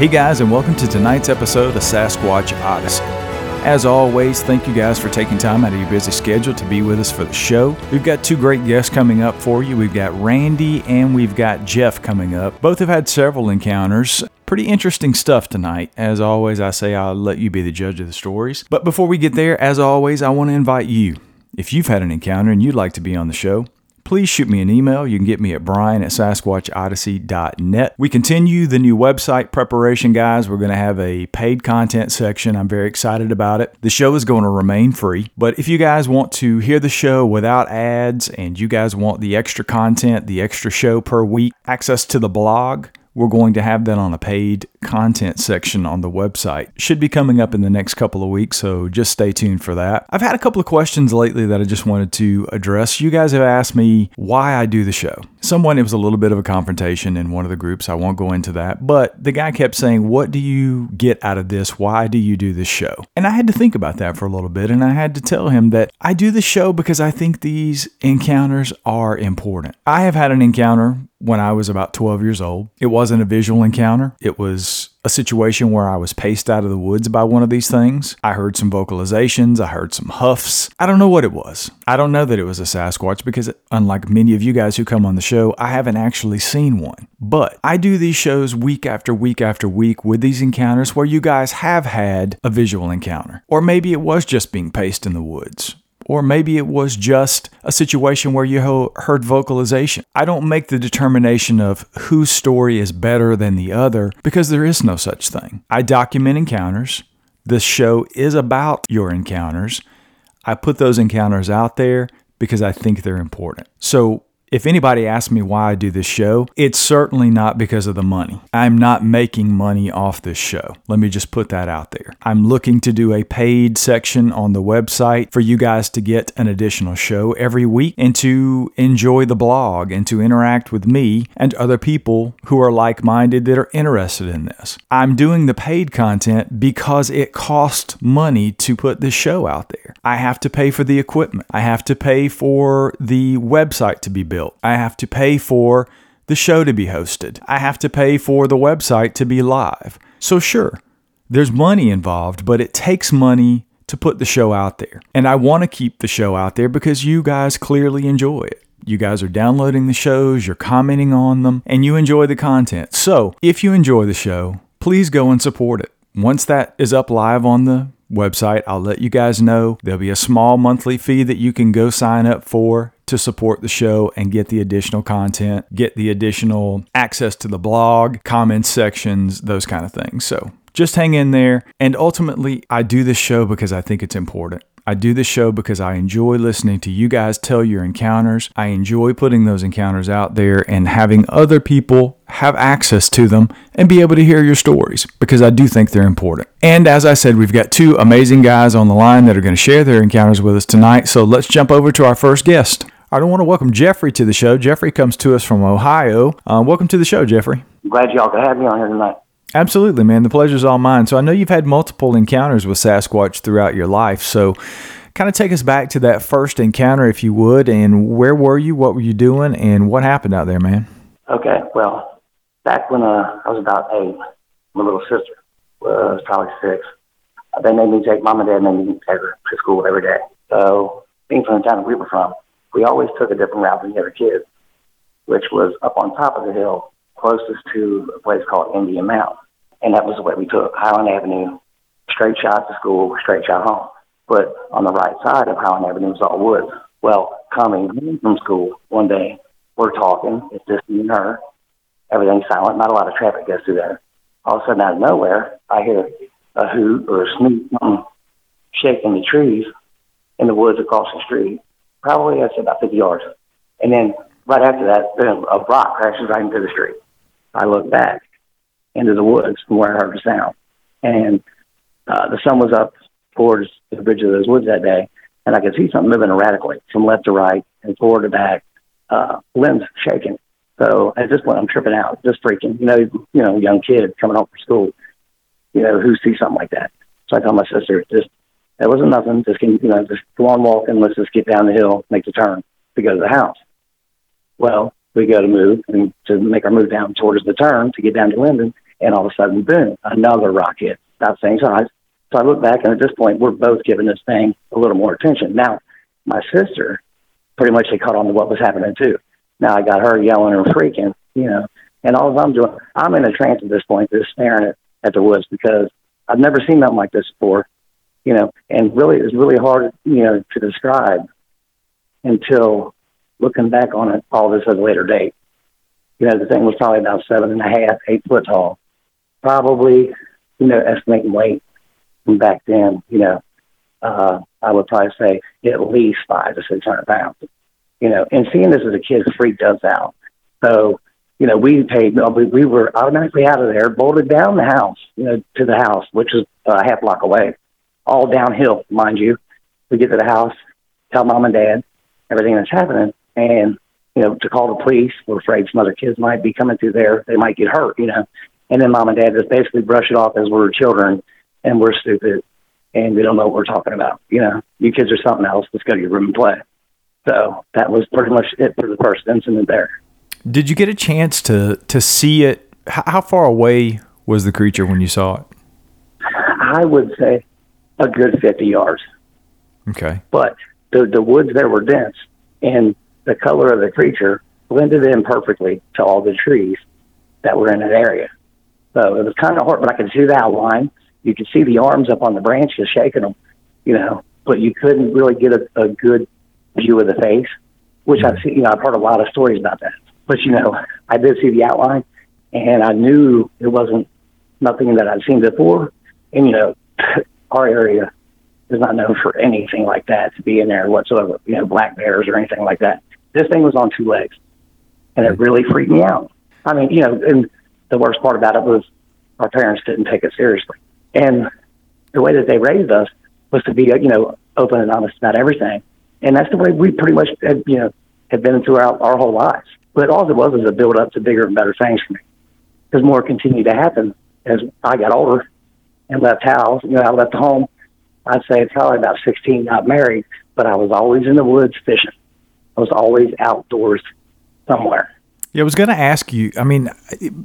Hey guys, and welcome to tonight's episode of Sasquatch Odyssey. As always, thank you guys for taking time out of your busy schedule to be with us for the show. We've got two great guests coming up for you. We've got Randy and we've got Jeff coming up. Both have had several encounters. Pretty interesting stuff tonight. As always, I say I'll let you be the judge of the stories. But before we get there, as always, I want to invite you. If you've had an encounter and you'd like to be on the show, please shoot me an email. You can get me at brian at sasquatchodyssey.net. We continue the new website preparation, guys. We're going to have a paid content section. I'm very excited about it. The show is going to remain free, but if you guys want to hear the show without ads and you guys want the extra content, the extra show per week, access to the blog, we're going to have that on a paid content section on the website. Should be coming up in the next couple of weeks, so just stay tuned for that. I've had a couple of questions lately that I just wanted to address. You guys have asked me why I do the show. Someone, it was a little bit of a confrontation in one of the groups. I won't go into that, but the guy kept saying, What do you get out of this? Why do you do this show? And I had to think about that for a little bit, and I had to tell him that I do the show because I think these encounters are important. I have had an encounter when I was about 12 years old. It wasn't a visual encounter, it was a situation where I was paced out of the woods by one of these things. I heard some vocalizations, I heard some huffs. I don't know what it was. I don't know that it was a Sasquatch because, unlike many of you guys who come on the show, I haven't actually seen one. But I do these shows week after week after week with these encounters where you guys have had a visual encounter. Or maybe it was just being paced in the woods or maybe it was just a situation where you heard vocalization. I don't make the determination of whose story is better than the other because there is no such thing. I document encounters. This show is about your encounters. I put those encounters out there because I think they're important. So if anybody asks me why I do this show, it's certainly not because of the money. I'm not making money off this show. Let me just put that out there. I'm looking to do a paid section on the website for you guys to get an additional show every week and to enjoy the blog and to interact with me and other people who are like minded that are interested in this. I'm doing the paid content because it costs money to put this show out there. I have to pay for the equipment, I have to pay for the website to be built I have to pay for the show to be hosted. I have to pay for the website to be live. So, sure, there's money involved, but it takes money to put the show out there. And I want to keep the show out there because you guys clearly enjoy it. You guys are downloading the shows, you're commenting on them, and you enjoy the content. So, if you enjoy the show, please go and support it. Once that is up live on the website, I'll let you guys know. There'll be a small monthly fee that you can go sign up for to support the show and get the additional content, get the additional access to the blog, comments sections, those kind of things. So just hang in there. And ultimately, I do this show because I think it's important. I do this show because I enjoy listening to you guys tell your encounters. I enjoy putting those encounters out there and having other people have access to them and be able to hear your stories because I do think they're important. And as I said, we've got two amazing guys on the line that are going to share their encounters with us tonight. So let's jump over to our first guest. I don't want to welcome Jeffrey to the show. Jeffrey comes to us from Ohio. Uh, welcome to the show, Jeffrey. glad y'all could have me on here tonight. Absolutely, man. The pleasure's all mine. So I know you've had multiple encounters with Sasquatch throughout your life. So kind of take us back to that first encounter, if you would, and where were you? What were you doing? And what happened out there, man? Okay. Well, back when uh, I was about eight, my little sister was probably six. They made me take, mom and dad made me take her to school every day. So being from the town that we were from, we always took a different route than the other kids, which was up on top of the hill closest to a place called Indian Mountain. And that was the way we took Highland Avenue, straight shot to school, straight shot home. But on the right side of Highland Avenue was all woods. Well, coming home from school one day, we're talking, it's just me and her. Everything's silent, not a lot of traffic goes through there. All of a sudden, out of nowhere, I hear a hoot or a snoot, shaking the trees in the woods across the street. Probably, I'd say about 50 yards. And then right after that, boom, a rock crashes right into the street. I look back into the woods from where I heard the sound. And uh, the sun was up towards the bridge of those woods that day, and I could see something moving erratically from left to right and forward to back, uh, limbs shaking. So at this point, I'm tripping out, just freaking. You know, you know, young kid coming home from school. You know, who sees something like that? So I tell my sister, just that wasn't nothing. Just can, you know, just go on walking. Let's just get down the hill, make the turn to go to the house. Well, we go to move and to make our move down towards the turn to get down to Linden, And all of a sudden, boom, another rock hit about the same size. So I look back, and at this point, we're both giving this thing a little more attention. Now, my sister, pretty much, they caught on to what was happening too. Now I got her yelling and freaking, you know, and all I'm doing, I'm in a trance at this point, just staring at, at the woods because I've never seen nothing like this before, you know, and really, it's really hard, you know, to describe until looking back on it, all this at a later date. You know, the thing was probably about seven and a half, eight foot tall. Probably, you know, estimating weight from back then, you know, uh, I would probably say at least five to six hundred pounds. You know, and seeing this as a kid freaked us out. So, you know, we paid. We, we were automatically out of there, bolted down the house, you know, to the house, which is a half block away, all downhill, mind you. We get to the house, tell mom and dad everything that's happening, and you know, to call the police. We're afraid some other kids might be coming through there. They might get hurt, you know. And then mom and dad just basically brush it off as we're children and we're stupid and we don't know what we're talking about. You know, you kids are something else. Let's go to your room and play. So that was pretty much it for the first incident there. Did you get a chance to to see it? How far away was the creature when you saw it? I would say a good fifty yards. Okay. But the the woods there were dense, and the color of the creature blended in perfectly to all the trees that were in that area. So it was kind of hard, but I could see the outline. You could see the arms up on the branches shaking them, you know, but you couldn't really get a, a good view of the face, which I've mm. seen, you know, I've heard a lot of stories about that. But, you know, I did see the outline and I knew it wasn't nothing that I'd seen before. And, you know, our area is not known for anything like that to be in there whatsoever, you know, black bears or anything like that. This thing was on two legs and it really freaked me out. I mean, you know, and the worst part about it was our parents didn't take it seriously. And the way that they raised us was to be, you know, open and honest about everything. And that's the way we pretty much, had, you know, had been throughout our whole lives. But all it was was a build up to bigger and better things for me. Because more continued to happen as I got older and left house, you know, I left home. I'd say probably about 16, not married, but I was always in the woods fishing. I was always outdoors somewhere. Yeah, I was going to ask you. I mean,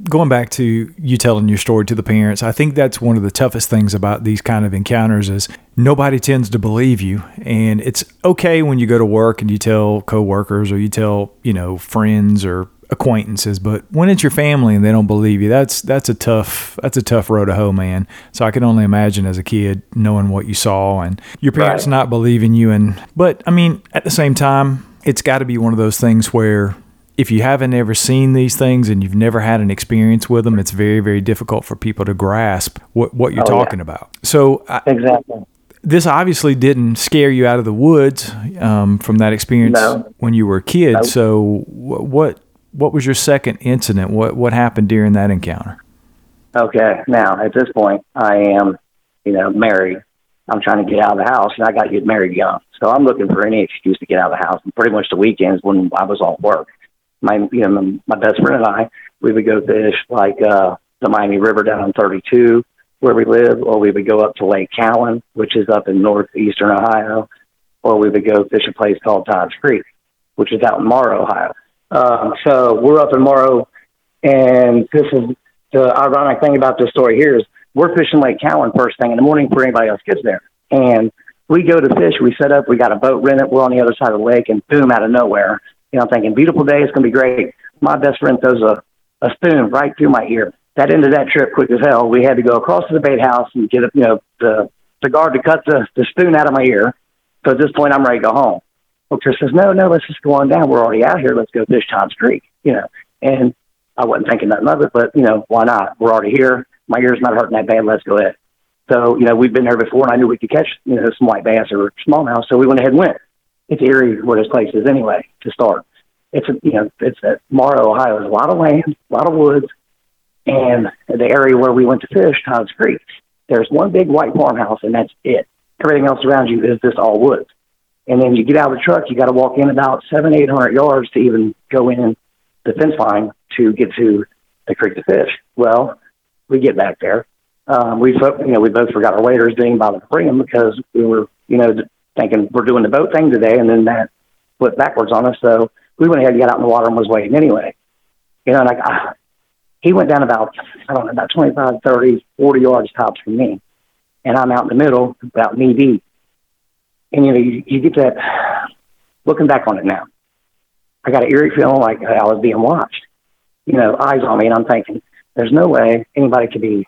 going back to you telling your story to the parents, I think that's one of the toughest things about these kind of encounters is nobody tends to believe you, and it's okay when you go to work and you tell coworkers or you tell you know friends or acquaintances, but when it's your family and they don't believe you, that's that's a tough that's a tough road to hoe, man. So I can only imagine as a kid knowing what you saw and your parents right. not believing you, and but I mean at the same time, it's got to be one of those things where if you haven't ever seen these things and you've never had an experience with them, it's very, very difficult for people to grasp what, what you're oh, talking yeah. about. So, exactly. This obviously didn't scare you out of the woods um, from that experience no. when you were a kid. No. So, what what was your second incident? What what happened during that encounter? Okay, now at this point, I am, you know, married. I'm trying to get out of the house, and I got to get married young. So I'm looking for any excuse to get out of the house. And pretty much the weekends when I was off work my you know my best friend and I we would go fish like uh the Miami River down on 32 where we live, or we would go up to Lake Cowan, which is up in northeastern Ohio, or we would go fish a place called Todd's Creek, which is out in Morrow, Ohio. Um, so we're up in Morrow, and this is the ironic thing about this story here is we're fishing Lake Cowan first thing in the morning before anybody else gets there, and we go to fish. We set up. We got a boat rented. We're on the other side of the lake, and boom, out of nowhere, you know, I'm thinking, beautiful day, it's going to be great. My best friend throws a, a spoon right through my ear. That ended that trip quick as hell. We had to go across to the bait house and get, a, you know, the, the guard to cut the, the spoon out of my ear. So at this point, I'm ready to go home. Well, says, no, no, let's just go on down. We're already out here. Let's go fish Todd's Creek, you know. And I wasn't thinking nothing of it, but, you know, why not? We're already here. My ear's not hurting that bad. Let's go ahead. So, you know, we've been there before, and I knew we could catch, you know, some white bass or smallmouth. So we went ahead and went. It's eerie where this place is anyway to start it's a, you know it's at Morrow, Ohio. There's a lot of land, a lot of woods, and the area where we went to fish, Todd's Creek. There's one big white farmhouse, and that's it. Everything else around you is just all woods. And then you get out of the truck, you got to walk in about seven, eight hundred yards to even go in the fence line to get to the creek to fish. Well, we get back there. Um, we, you know, we both forgot our waders, didn't bother to bring them because we were, you know, thinking we're doing the boat thing today, and then that flipped backwards on us. So we went ahead and got out in the water and was waiting anyway. You know, and I, he went down about, I don't know, about 25, 30, 40 yards tops from me. And I'm out in the middle, about knee deep. And, you know, you, you get that, looking back on it now, I got an eerie feeling like I was being watched. You know, eyes on me, and I'm thinking, there's no way anybody could be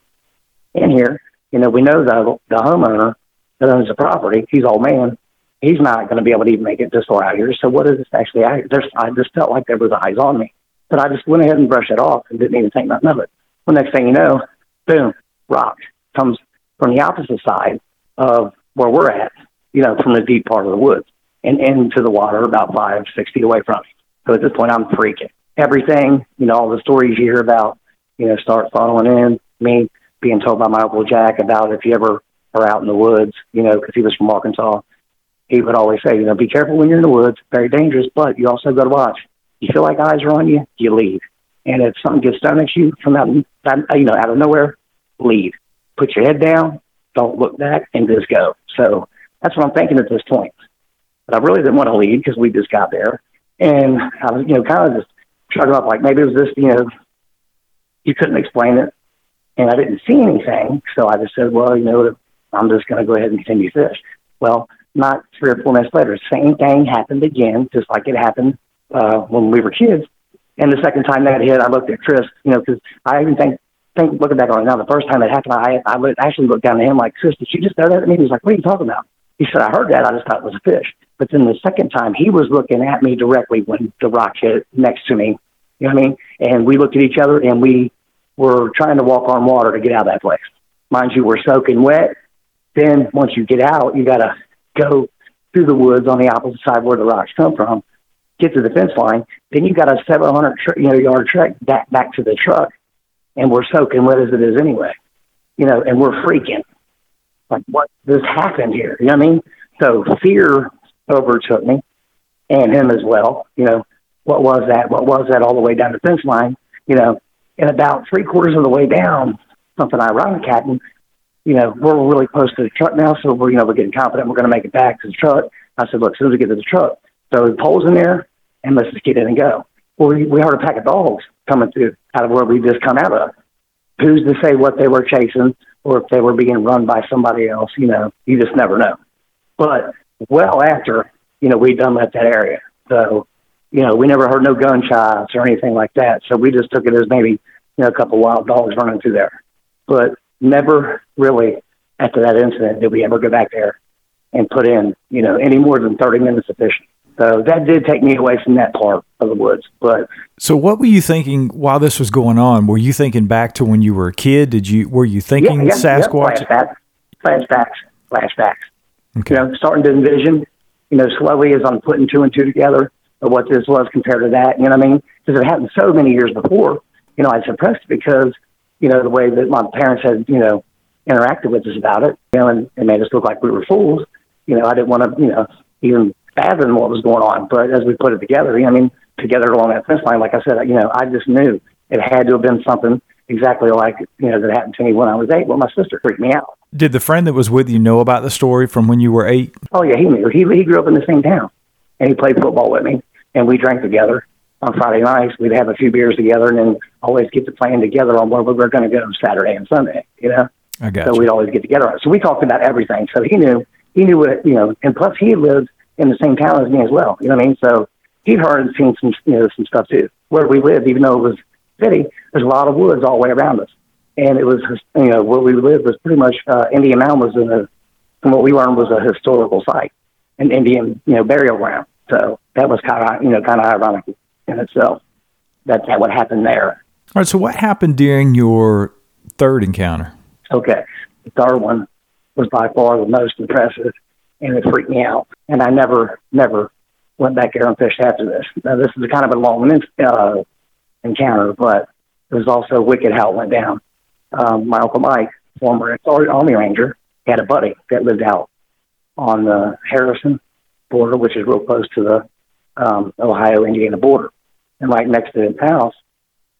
in here. You know, we know the the homeowner that owns the property. He's old man. He's not going to be able to even make it this far out here. So what is this actually out here? There's, I just felt like there was eyes on me, but I just went ahead and brushed it off and didn't even think nothing of it. Well, next thing you know, boom, rock comes from the opposite side of where we're at. You know, from the deep part of the woods and into the water about five, six feet away from me. So at this point, I'm freaking. Everything, you know, all the stories you hear about, you know, start funneling in. Me being told by my Uncle Jack about if you ever are out in the woods, you know, because he was from Arkansas, he would always say, you know, be careful when you're in the woods, very dangerous, but you also got to watch. You feel like eyes are on you, you leave. And if something gets done at you from out, you know, out of nowhere, leave. Put your head down, don't look back, and just go. So that's what I'm thinking at this point. But I really didn't want to leave because we just got there. And I was, you know, kind of just shrugging up like maybe it was just, you know, you couldn't explain it. And I didn't see anything. So I just said, well, you know, I'm just going to go ahead and continue fish. Well, not three or four minutes later, same thing happened again, just like it happened uh, when we were kids. And the second time that hit, I looked at Chris, you know, because I even think, think looking back on it now, the first time it happened, I, I actually looked down at him like, Chris, did you just throw that at me? He was like, what are you talking about? He said, I heard that. I just thought it was a fish. But then the second time, he was looking at me directly when the rock hit next to me. You know what I mean? And we looked at each other and we were trying to walk on water to get out of that place. Mind you, we're soaking wet. Then once you get out, you got to go through the woods on the opposite side where the rocks come from, get to the fence line. Then you got a 700 tr- you know yard trek back back to the truck, and we're soaking wet as it is anyway. You know, and we're freaking like what this happened here. You know what I mean? So fear overtook me and him as well. You know, what was that? What was that all the way down the fence line? You know, and about three quarters of the way down, something ironic happened. You know, we're really close to the truck now, so we're, you know, we're getting confident we're going to make it back to the truck. I said, look, as soon as we get to the truck, throw the poles in there and let's just get in and go. Well, we, we heard a pack of dogs coming through out of where we just come out of. Who's to say what they were chasing or if they were being run by somebody else? You know, you just never know. But well after, you know, we done left that area. So, you know, we never heard no gunshots or anything like that. So we just took it as maybe, you know, a couple wild dogs running through there. But never really after that incident did we ever go back there and put in, you know, any more than 30 minutes of fishing. So that did take me away from that part of the woods. But so, what were you thinking while this was going on? Were you thinking back to when you were a kid? Did you were you thinking yeah, yeah, Sasquatch? Yeah, flashbacks, flashbacks, flashbacks. Okay. You know, starting to envision, you know, slowly as I'm putting two and two together of what this was compared to that. You know what I mean? Because it happened so many years before. You know, I suppressed it because you know the way that my parents had you know interacted with us about it. You know, and it made us look like we were fools. You know, I didn't want to you know even fathom what was going on. But as we put it together, I mean, together along that fence line, like I said, you know, I just knew it had to have been something exactly like you know that happened to me when I was eight. Well, my sister freaked me out. Did the friend that was with you know about the story from when you were eight? Oh yeah, he knew. He he grew up in the same town, and he played football with me, and we drank together on Friday nights. We'd have a few beers together, and then always get to playing together on where we were going to go Saturday and Sunday. You know, I got. So you. we'd always get together. So we talked about everything. So he knew. He knew what you know, and plus he lived in the same town as me as well. You know what I mean? So he'd heard and seen some you know some stuff too. Where we lived, even though it was city, there's a lot of woods all the way around us and it was you know where we lived was pretty much uh, Indian Mound was in a from what we learned was a historical site, an Indian you know burial ground. So that was kind of you know kind of ironic in itself that that what happened there. All right. So what happened during your third encounter? Okay, the third one was by far the most impressive, and it freaked me out. And I never never went back there and fished after this. Now this is kind of a long uh, encounter, but it was also wicked how it went down um, my uncle Mike, former Army Ranger, had a buddy that lived out on the Harrison border, which is real close to the um, Ohio Indiana border. And right next to his house,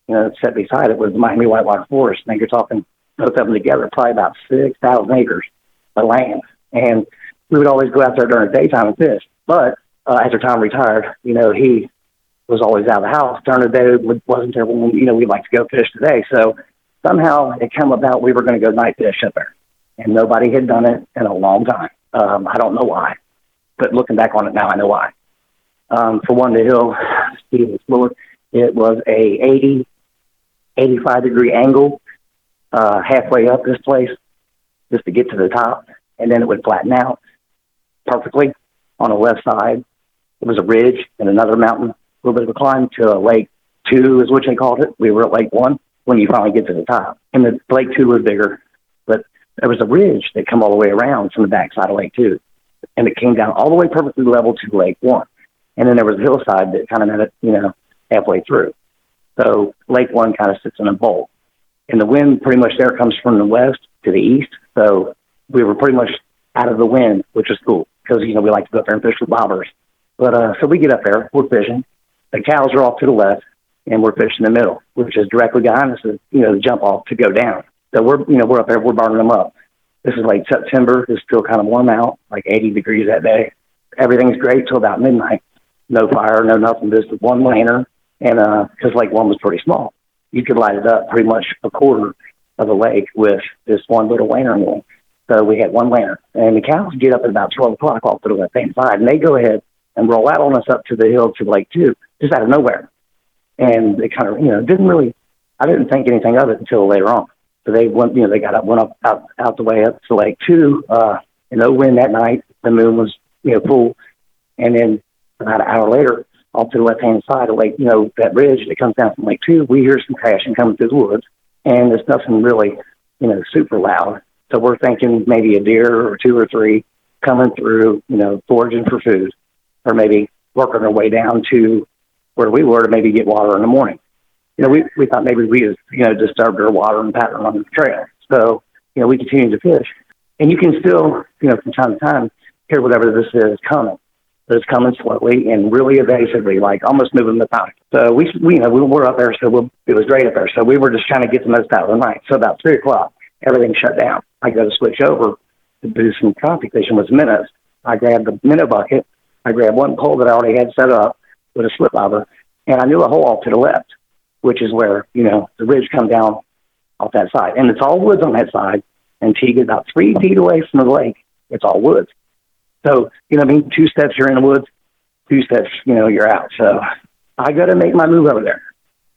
you know, set beside it was the Miami Whitewater Forest. And you're talking both of them together, probably about 6,000 acres of land. And we would always go out there during the daytime and fish. But uh, after Tom retired, you know, he was always out of the house. During the day, wasn't there when, you know, we'd like to go fish today. So somehow it came about we were going to go night fish up there. And nobody had done it in a long time. Um, I don't know why. But looking back on it now, I know why. Um, for one, the hill, was fluid. It was a 80, 85 degree angle uh, halfway up this place just to get to the top. And then it would flatten out perfectly on the left side. It was a ridge and another mountain, a little bit of a climb to a lake two is what they called it. We were at lake one when you finally get to the top. And the lake two was bigger, but there was a ridge that come all the way around from the backside of lake two. And it came down all the way perfectly level to lake one. And then there was a hillside that kind of met it, you know, halfway through. So lake one kind of sits in a bowl. And the wind pretty much there comes from the west to the east. So we were pretty much out of the wind, which is cool because, you know, we like to go up there and fish with bobbers. But uh, so we get up there, we're fishing. The cows are off to the left, and we're fishing in the middle, which is directly behind us, you know, the jump off to go down. So we're, you know, we're up there, we're burning them up. This is late September. It's still kind of warm out, like 80 degrees that day. Everything's great till about midnight. No fire, no nothing, just one lantern. And uh, because Lake One was pretty small, you could light it up pretty much a quarter of the lake with this one little lantern going. So we had one lantern. And the cows get up at about 12 o'clock off to the left hand side, and they go ahead and roll out on us up to the hill to Lake Two, just out of nowhere. And they kind of, you know, didn't really, I didn't think anything of it until later on. So they went, you know, they got up, went up out, out the way up to Lake Two, uh, and no wind that night. The moon was, you know, full. And then about an hour later, off to the left hand side of Lake, you know, that ridge that comes down from Lake Two, we hear some crashing coming through the woods, and it's nothing really, you know, super loud. So we're thinking maybe a deer or two or three coming through, you know, foraging for food, or maybe working their way down to where we were to maybe get water in the morning. You know, we, we thought maybe we just, you know, disturbed their water and pattern on the trail. So, you know, we continued to fish. And you can still, you know, from time to time, hear whatever this is coming but it's coming slowly and really evasively, like almost moving the powder. So we, we you know, we were up there, so we, it was great up there. So we were just trying to get the most out of the night. So about three o'clock, everything shut down. I go to switch over to do some crappie fishing with minnows. I grabbed the minnow bucket. I grabbed one pole that I already had set up with a slip bobber, and I knew a hole off to the left, which is where you know the ridge come down off that side, and it's all woods on that side. And till get about three feet away from the lake, it's all woods. So, you know, I mean, two steps you're in the woods, two steps, you know, you're out. So I got to make my move over there.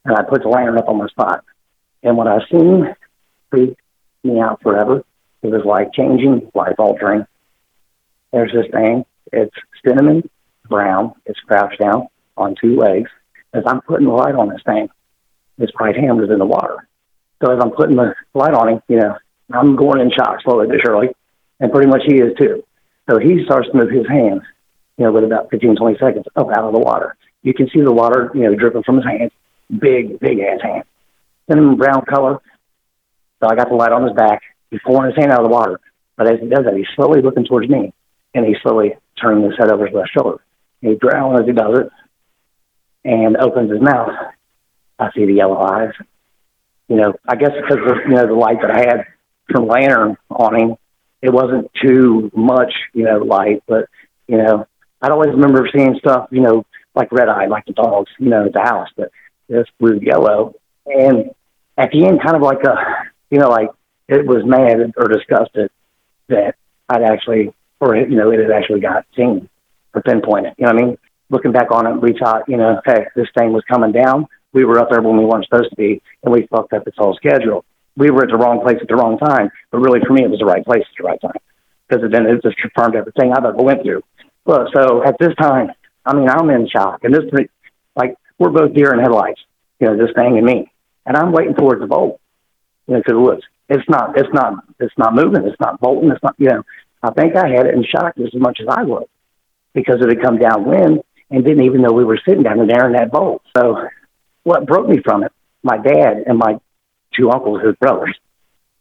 And I put the lantern up on my spot. And what I seen freaked me out forever. It was life changing, life altering. There's this thing. It's cinnamon brown. It's crouched down on two legs. As I'm putting the light on this thing, its right hand was in the water. So as I'm putting the light on him, you know, I'm going in shock slowly but surely. And pretty much he is too. So he starts to move his hands, you know, with about 15, 20 seconds up out of the water. You can see the water, you know, dripping from his hands. Big, big ass hand. Cinnamon brown color. So I got the light on his back. He's pulling his hand out of the water. But as he does that, he's slowly looking towards me. And he's slowly turning his head over his left shoulder. He growls as he does it and opens his mouth. I see the yellow eyes. You know, I guess because of, you know, the light that I had from lantern on him, it wasn't too much, you know, light, but you know, I'd always remember seeing stuff, you know, like red eye, like the dogs, you know, at the house, but this blue yellow. And at the end, kind of like a, you know, like it was mad or disgusted that I'd actually, or you know, it had actually got seen or pinpointed. You know what I mean? Looking back on it, we thought, you know, hey, this thing was coming down. We were up there when we weren't supposed to be, and we fucked up its whole schedule we were at the wrong place at the wrong time. But really, for me, it was the right place at the right time because it then it just confirmed everything I've ever went through. Well, so at this time, I mean, I'm in shock, and this like we're both deer in headlights, you know, this thing and me, and I'm waiting towards the bolt, know, to the woods. It's not, it's not, it's not moving. It's not bolting. It's not, you know. I think I had it in shock just as much as I was because it had come downwind and didn't even know we were sitting down there in that bolt. So what broke me from it, my dad and my two uncles, his brothers,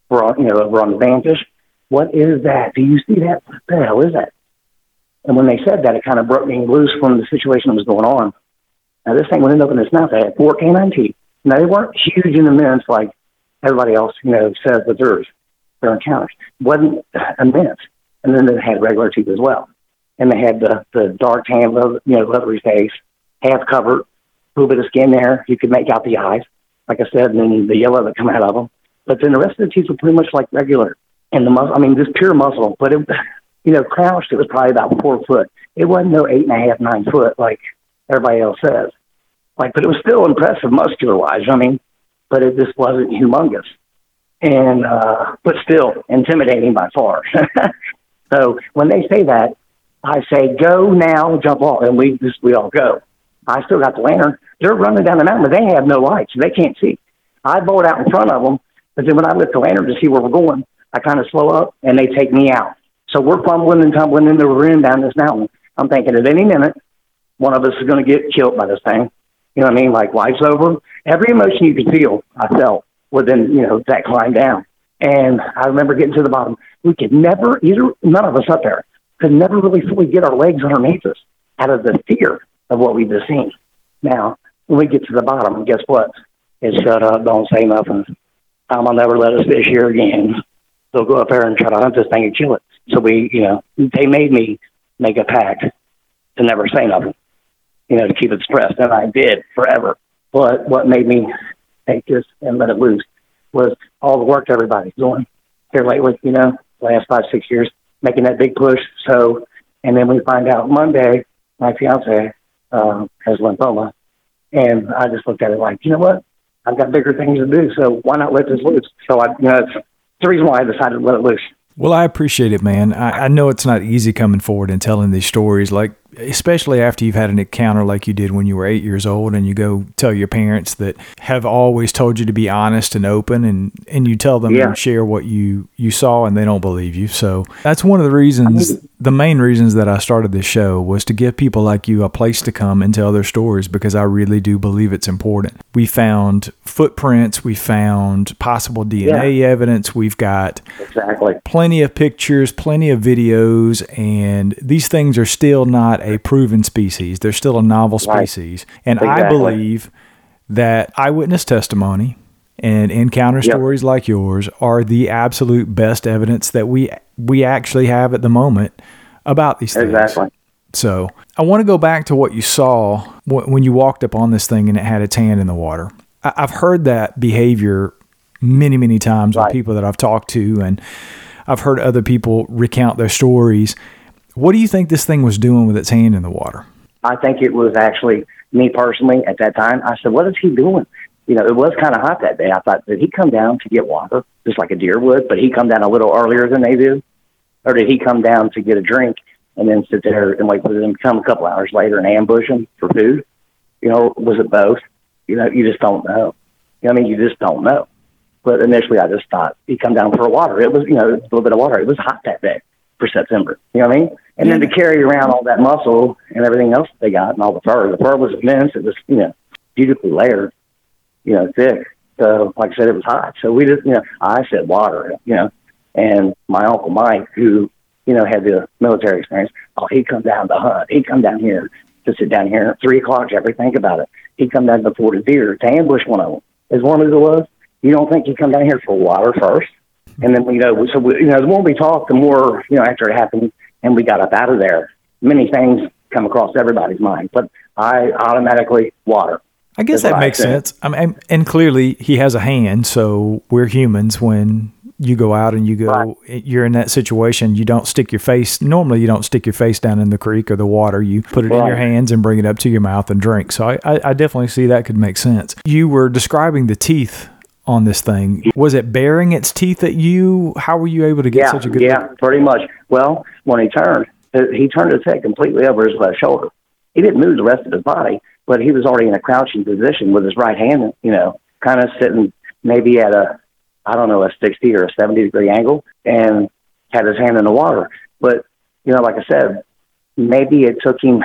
were on, you know, were on the vantage. What is that? Do you see that? What the hell is that? And when they said that, it kind of broke me loose from the situation that was going on. Now, this thing went up in its mouth. It had four canine teeth. Now, they weren't huge and immense like everybody else, you know, says with theirs, their encounters. Wasn't immense. And then they had regular teeth as well. And they had the, the dark tan, you know, leathery face, half covered, little bit of skin there. You could make out the eyes, like I said, and then the yellow that come out of them. But then the rest of the teeth were pretty much like regular. And the muscle, I mean, just pure muscle. But it, you know, crouched, it was probably about four foot. It wasn't no eight and a half, nine foot like everybody else says. Like, but it was still impressive muscular wise. I mean, but it just wasn't humongous. And, uh, but still intimidating by far. so when they say that, I say, go now, jump off. And we just, we all go. I still got the lantern. They're running down the mountain, but they have no lights. They can't see. I bolt out in front of them, but then when I lift the lantern to see where we're going, I kind of slow up and they take me out. So we're fumbling and tumbling in the room down this mountain. I'm thinking at any minute, one of us is going to get killed by this thing. You know what I mean? Like life's over. Every emotion you could feel, I felt within, you know, that climb down. And I remember getting to the bottom. We could never, either, none of us up there could never really fully get our legs underneath us out of the fear of what we've just seen. Now, when we get to the bottom, guess what? It's shut up, don't say nothing. Tom will never let us fish here again. They'll go up there and try to hunt this thing and kill it. So we, you know, they made me make a pact to never say nothing, you know, to keep it suppressed. And I did forever. But what made me take this and let it loose was all the work everybody's doing here lately, you know, last five, six years, making that big push. So, and then we find out Monday, my fiance uh, has lymphoma. And I just looked at it like, you know what? I've got bigger things to do. So why not let this loose? So I, you know, it's the reason why I decided to let it loose. Well, I appreciate it, man. I, I, know it's not easy coming forward and telling these stories, like especially after you've had an encounter like you did when you were eight years old, and you go tell your parents that have always told you to be honest and open, and and you tell them yeah. and share what you you saw, and they don't believe you. So that's one of the reasons, the main reasons that I started this show was to give people like you a place to come and tell their stories because I really do believe it's important. We found footprints, we found possible DNA yeah. evidence, we've got exactly plenty of pictures, plenty of videos, and these things are still not a proven species. They're still a novel species. Right. And exactly. I believe that eyewitness testimony and encounter yep. stories like yours are the absolute best evidence that we we actually have at the moment about these things. Exactly. So I want to go back to what you saw when you walked up on this thing and it had its hand in the water. I've heard that behavior many, many times right. with people that I've talked to, and I've heard other people recount their stories. What do you think this thing was doing with its hand in the water? I think it was actually me personally at that time. I said, "What is he doing?" You know, it was kind of hot that day. I thought, did he come down to get water, just like a deer would? But he come down a little earlier than they do, or did he come down to get a drink and then sit there and wait for them to come a couple hours later and ambush him for food? You know, was it both? You know, you just don't know. You know I mean, you just don't know. But initially, I just thought he'd come down for water. It was, you know, a little bit of water. It was hot that day for September. You know what I mean? And then to carry around all that muscle and everything else they got and all the fur. The fur was immense. It was, you know, beautifully layered, you know, thick. So, like I said, it was hot. So we just, you know, I said water, you know, and my uncle Mike, who, you know, had the military experience, oh, he'd come down to hunt. He'd come down here to sit down here at three o'clock, Jeffrey, think about it. He'd come down before the deer to ambush one of them. As warm as it was, you don't think he'd come down here for water first? And then, you know, so, we, you know, the more we talked, the more, you know, after it happened and we got up out of there, many things come across everybody's mind. But I automatically water. I guess that makes sense. I mean, and clearly he has a hand, so we're humans when you go out and you go right. you're in that situation you don't stick your face normally you don't stick your face down in the creek or the water you put it right. in your hands and bring it up to your mouth and drink so I, I, I definitely see that could make sense you were describing the teeth on this thing. Was it baring its teeth at you? How were you able to get yeah, such a good? Yeah, look? pretty much. Well, when he turned, he turned his head completely over his left shoulder. He didn't move the rest of his body, but he was already in a crouching position with his right hand, you know, kind of sitting maybe at a, I don't know, a 60 or a 70 degree angle and had his hand in the water. But, you know, like I said, maybe it took him,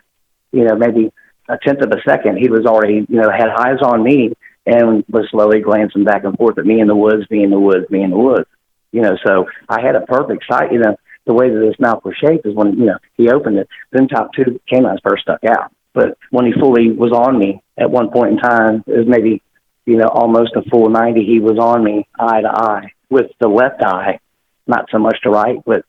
you know, maybe a tenth of a second. He was already, you know, had eyes on me and was slowly glancing back and forth at me in the woods, me in the woods, me in the woods. You know, so I had a perfect sight. You know, the way that his mouth was shaped is when you know he opened it. Then top two canines first stuck out, but when he fully was on me at one point in time, it was maybe you know almost a full ninety. He was on me eye to eye with the left eye, not so much to right, but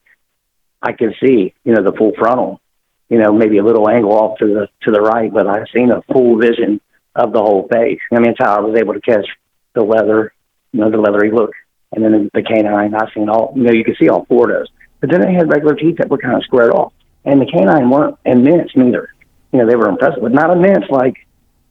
I could see you know the full frontal. You know, maybe a little angle off to the to the right, but I seen a full vision of the whole face. I mean, it's how I was able to catch the leather, you know, the leathery look. And then the canine, I seen all, you know, you could see all four of those. But then they had regular teeth that were kind of squared off. And the canine weren't immense neither. You know, they were impressive, but not immense like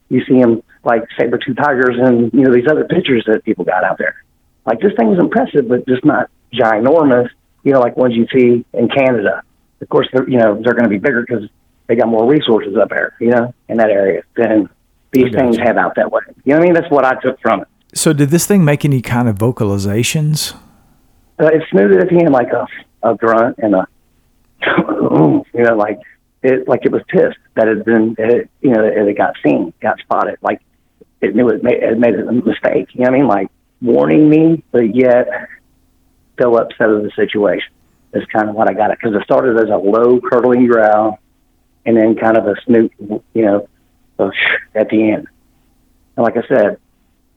you see them like saber-tooth tigers and, you know, these other pictures that people got out there. Like this thing was impressive, but just not ginormous, you know, like ones you see in Canada. Of course, they're, you know, they're going to be bigger because they got more resources up there, you know, in that area than these things have out that way. You know what I mean? That's what I took from it. So, did this thing make any kind of vocalizations? Uh, it smoothed at the end like a, a grunt and a, you know, like it, like it was pissed that it had been, it, you know, it, it got seen, got spotted, like it knew it made, it made a mistake. You know what I mean? Like warning me, but yet still upset of the situation. Is kind of what I got it because it started as a low curdling growl, and then kind of a snoot, you know, at the end. And like I said,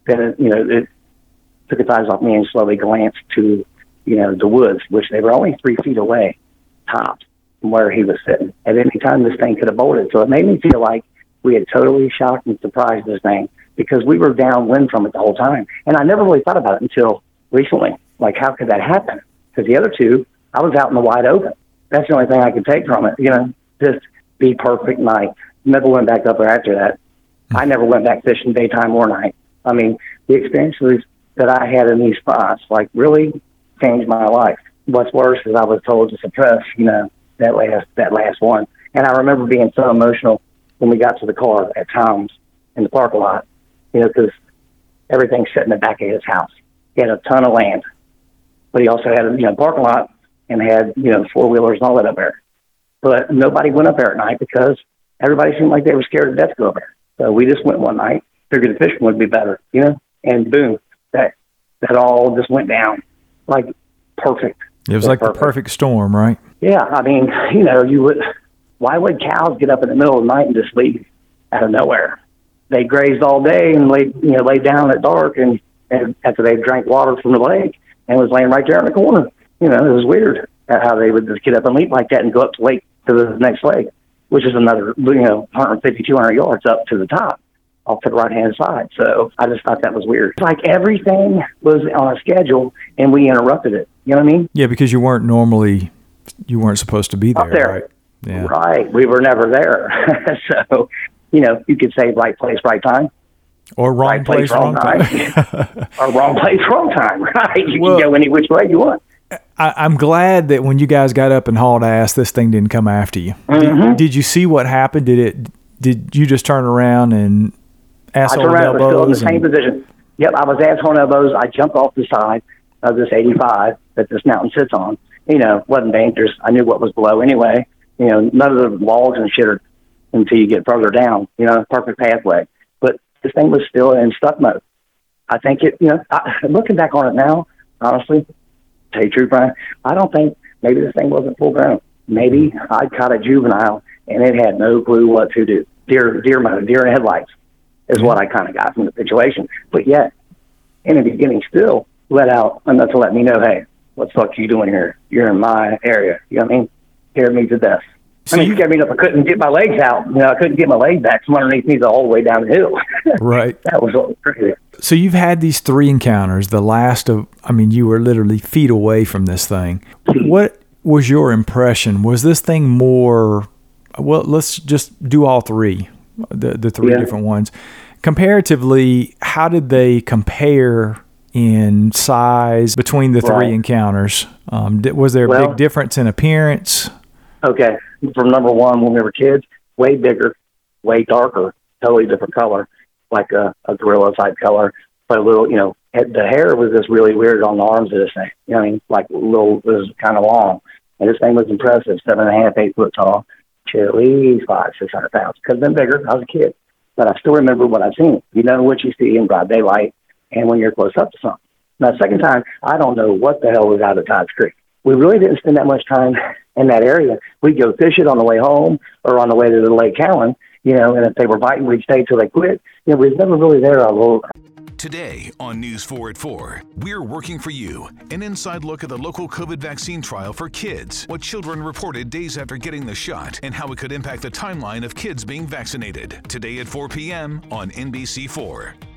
then you know it took its eyes off me and slowly glanced to you know the woods, which they were only three feet away, tops from where he was sitting. At any time, this thing could have bolted. So it made me feel like we had totally shocked and surprised this thing because we were downwind from it the whole time. And I never really thought about it until recently. Like, how could that happen? Because the other two, I was out in the wide open. That's the only thing I could take from it. You know, just be perfect night. Never went back up there after that. I never went back fishing daytime or night. I mean, the experiences that I had in these spots, like, really changed my life. What's worse is I was told to suppress, you know, that last that last one. And I remember being so emotional when we got to the car at times in the parking lot you know, because everything's set in the back of his house. He had a ton of land, but he also had a you know parking lot and had you know four wheelers and all that up there. But nobody went up there at night because everybody seemed like they were scared to death to go there. So we just went one night, figured the fishing would be better, you know, and boom, that that all just went down like perfect. It was like perfect. the perfect storm, right? Yeah, I mean, you know, you would. Why would cows get up in the middle of the night and just leave out of nowhere? they grazed all day and laid you know laid down at dark and, and after they drank water from the lake and was laying right there in the corner. You know, it was weird how they would just get up and leap like that and go up to lake to the next lake, which is another you know 150 200 yards up to the top off to the right hand side. So I just thought that was weird. It's like everything was on a schedule and we interrupted it. You know what I mean? Yeah, because you weren't normally you weren't supposed to be there, there. right? Yeah. Right. We were never there. so you know, you could say right place, right time. Or wrong right place, place, wrong, time. time. or wrong place, wrong time, right? You well, can go any which way you want. I, am glad that when you guys got up and hauled ass, this thing didn't come after you. Mm-hmm. Did, did, you see what happened? Did it? Did you just turn around and asshole I turned around, elbows? still in the same position. Yep, I was asshole elbows. I jumped off the side of this 85 that this mountain sits on. You know, wasn't dangerous. I knew what was below anyway. You know, none of the logs and shit are until you get further down, you know, perfect pathway. But this thing was still in stuck mode. I think it, you know, I, looking back on it now, honestly, tell you true, Brian, I don't think maybe this thing wasn't full grown. Maybe mm-hmm. I caught a juvenile and it had no clue what to do. Deer, deer mode, deer in headlights is what I mm-hmm. kind of got from the situation. But yet, in the beginning, still let out enough to let me know, hey, what the fuck are you doing here? You're in my area. You know what I mean? Scared me to death. I mean, you got me up. I couldn't get my legs out. You know, I couldn't get my legs back from underneath me the whole way down the hill. right. That was crazy. So you've had these three encounters. The last of, I mean, you were literally feet away from this thing. What was your impression? Was this thing more? Well, let's just do all three, the the three yeah. different ones. Comparatively, how did they compare? in size between the three right. encounters? Um, was there a well, big difference in appearance? Okay from number one when we were kids, way bigger, way darker, totally different color, like a, a gorilla type color, but a little, you know, the hair was just really weird on the arms of this thing. You know, I mean, like little, it was kind of long. And this thing was impressive, seven and a half, eight foot tall, at least five, six hundred pounds. Could have been bigger. I was a kid, but I still remember what I've seen. You know what you see in broad daylight, and when you're close up to something. Now, second time, I don't know what the hell was out of Todd's Creek. We really didn't spend that much time in that area. We'd go fish it on the way home or on the way to the Lake Cowan, you know, and if they were biting, we'd stay till they quit. You know, we was never really there all over. Today on News 4 at 4, we're working for you. An inside look at the local COVID vaccine trial for kids, what children reported days after getting the shot, and how it could impact the timeline of kids being vaccinated. Today at 4 p.m. on NBC4.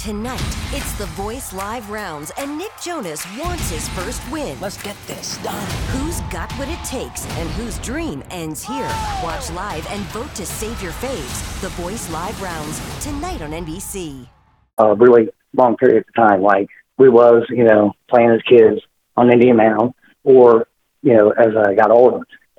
Tonight, it's the Voice Live rounds, and Nick Jonas wants his first win. Let's get this done. Who's got what it takes and whose dream ends here? Watch live and vote to save your faves. The Voice Live rounds, tonight on NBC. a really long period of time. Like we was, you know, playing as kids on Indian Mound or, you know, as I got older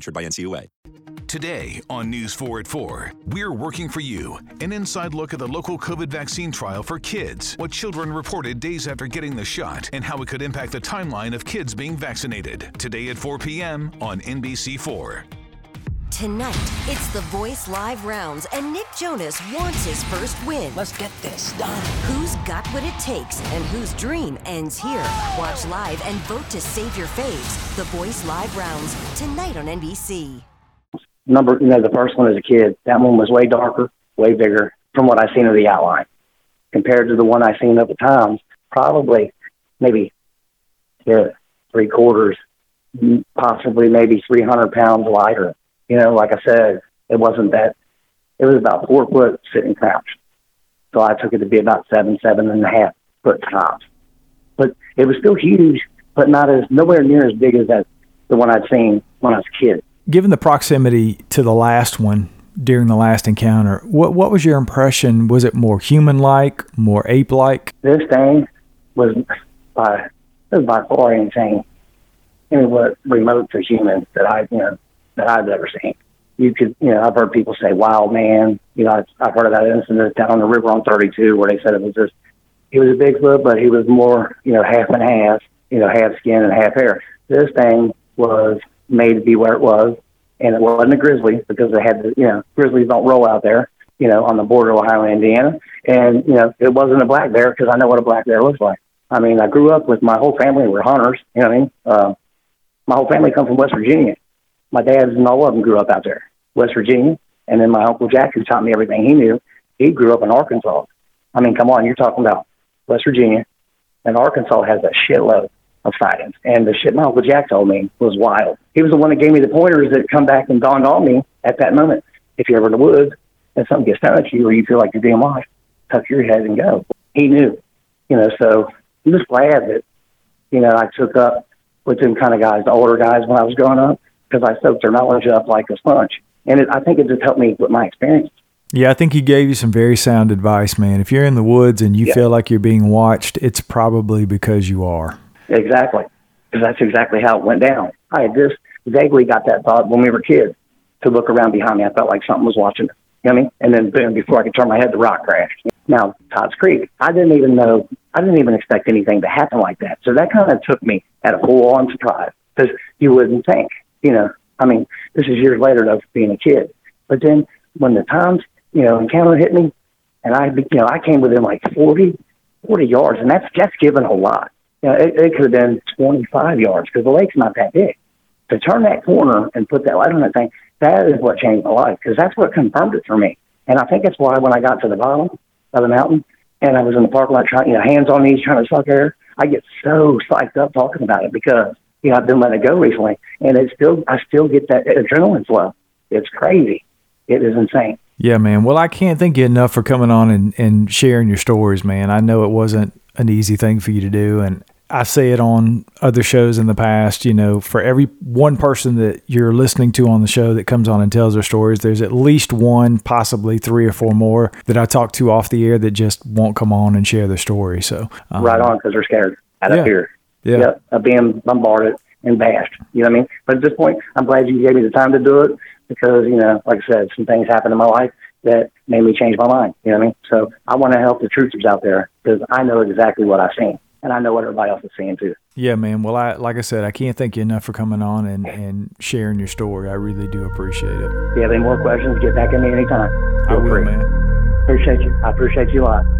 insured by NCUA. Today on News 4 at 4, we're working for you. An inside look at the local COVID vaccine trial for kids, what children reported days after getting the shot, and how it could impact the timeline of kids being vaccinated. Today at 4 p.m. on NBC4. Tonight, it's the Voice Live rounds, and Nick Jonas wants his first win. Let's get this done. Who's got what it takes and whose dream ends here? Watch live and vote to save your faves. The Voice Live rounds, tonight on NBC. Number, you know, the first one as a kid, that one was way darker, way bigger from what I seen of the outline compared to the one I seen of the times. Probably maybe yeah, three quarters, possibly maybe 300 pounds lighter. You know, like I said, it wasn't that, it was about four foot sitting crouched. So I took it to be about seven, seven and a half foot tops. But it was still huge, but not as, nowhere near as big as that, the one I'd seen when I was a kid. Given the proximity to the last one during the last encounter, what what was your impression? Was it more human-like, more ape-like? this thing was by it was by far anything anywhere remote to human that I you know that I've ever seen. You could you know I've heard people say wild man. You know I've, I've heard of that incident down on the river on 32 where they said it was just he was a Bigfoot, but he was more you know half and half, you know half skin and half hair. This thing was made to be where it was, and it wasn't a grizzly because they had the you know grizzlies don't roll out there you know on the border of Ohio and Indiana, and you know it wasn't a black bear because I know what a black bear looks like. I mean, I grew up with my whole family were hunters. You know what I mean? Uh, my whole family come from West Virginia. My dad's and all of them grew up out there, West Virginia. And then my uncle Jack, who taught me everything he knew, he grew up in Arkansas. I mean, come on, you're talking about West Virginia, and Arkansas has a shitload of sightings. And the shit my uncle Jack told me was wild. He was the one that gave me the pointers that come back and dawned on me at that moment. If you're ever in the woods and something gets thrown at you, or you feel like you're being watched, tuck your head and go. He knew, you know. So I'm just glad that you know I took up with them kind of guys, the older guys when I was growing up, because I soaked their knowledge up like a sponge. And it, I think it just helped me with my experience. Yeah, I think he gave you some very sound advice, man. If you're in the woods and you Yeah. feel like you're being watched, it's probably because you are. Exactly. Because that's exactly how it went down. I had just vaguely got that thought when we were kids to look around behind me. I felt like something was watching us. You know what I mean? And then boom, before I could turn my head, the rock crashed. Now, Todd's Creek, I didn't even know, I didn't even expect anything to happen like that. So that kind of took me at a full on surprise because you wouldn't think, you know, I mean, this is years later of being a kid. But then when the times, you know, encounter hit me and I, you know, I came within like 40, 40 yards and that's, that's given a lot. You know, it, it could have been 25 yards because the lake's not that big. To turn that corner and put that light on that thing, that is what changed my life because that's what confirmed it for me. And I think that's why when I got to the bottom of the mountain and I was in the parking lot trying, you know, hands on knees trying to suck air, I get so psyched up talking about it because, you know, I've been letting it go recently and it's still, I still get that adrenaline flow. It's crazy. It is insane. Yeah, man. Well, I can't thank you enough for coming on and, and sharing your stories, man. I know it wasn't an easy thing for you to do. And I say it on other shows in the past, you know, for every one person that you're listening to on the show that comes on and tells their stories, there's at least one, possibly three or four more that I talk to off the air that just won't come on and share their story. So, um, right on, because they're scared out yeah. of fear. Yeah. yeah. Of being bombarded and bashed. You know what I mean? But at this point, I'm glad you gave me the time to do it because, you know, like I said, some things happened in my life that made me change my mind. You know what I mean? So I want to help the truthers out there because I know exactly what I've seen and I know what everybody else is seeing too. Yeah, man. Well, I like I said, I can't thank you enough for coming on and, and sharing your story. I really do appreciate it. If you have any more questions, get back at me anytime. Feel I will, free. man. Appreciate you. I appreciate you a lot.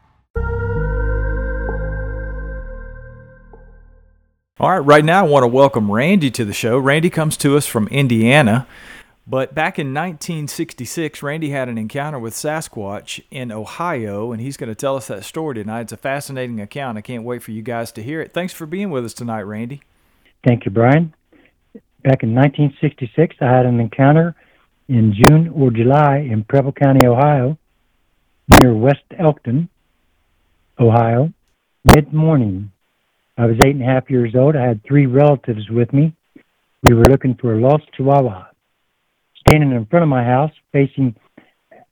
All right, right now I want to welcome Randy to the show. Randy comes to us from Indiana. But back in 1966, Randy had an encounter with Sasquatch in Ohio, and he's going to tell us that story tonight. It's a fascinating account. I can't wait for you guys to hear it. Thanks for being with us tonight, Randy. Thank you, Brian. Back in 1966, I had an encounter in June or July in Preble County, Ohio, near West Elkton, Ohio, mid morning. I was eight and a half years old. I had three relatives with me. We were looking for a lost chihuahua. Standing in front of my house, facing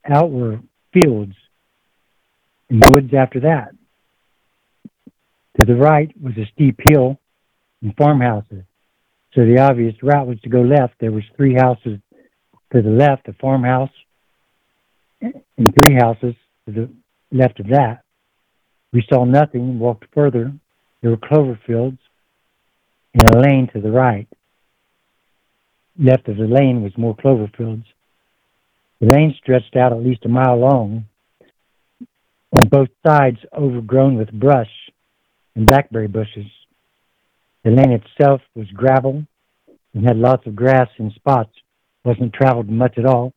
out were fields and woods after that. To the right was a steep hill and farmhouses. So the obvious route was to go left. There was three houses to the left, a farmhouse, and three houses to the left of that. We saw nothing, walked further. There were clover fields and a lane to the right. Left of the lane was more clover fields. The lane stretched out at least a mile long, on both sides overgrown with brush and blackberry bushes. The lane itself was gravel and had lots of grass in spots, wasn't traveled much at all.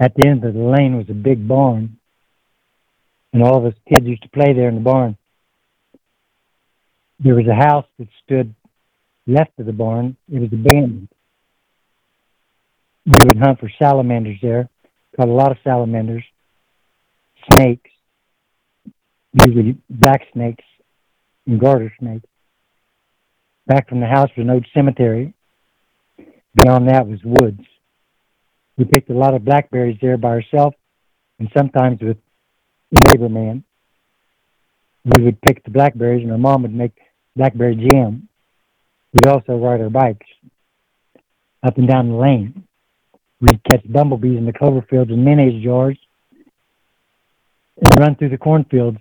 At the end of the lane was a big barn, and all of us kids used to play there in the barn. There was a house that stood left of the barn. It was abandoned. We would hunt for salamanders there, caught a lot of salamanders, snakes, usually black snakes and garter snakes. Back from the house was an old cemetery. Beyond that was woods. We picked a lot of blackberries there by ourselves and sometimes with neighbor man. We would pick the blackberries and our mom would make blackberry jam. We'd also ride our bikes up and down the lane. We'd catch bumblebees in the clover fields and mayonnaise jars and run through the cornfields.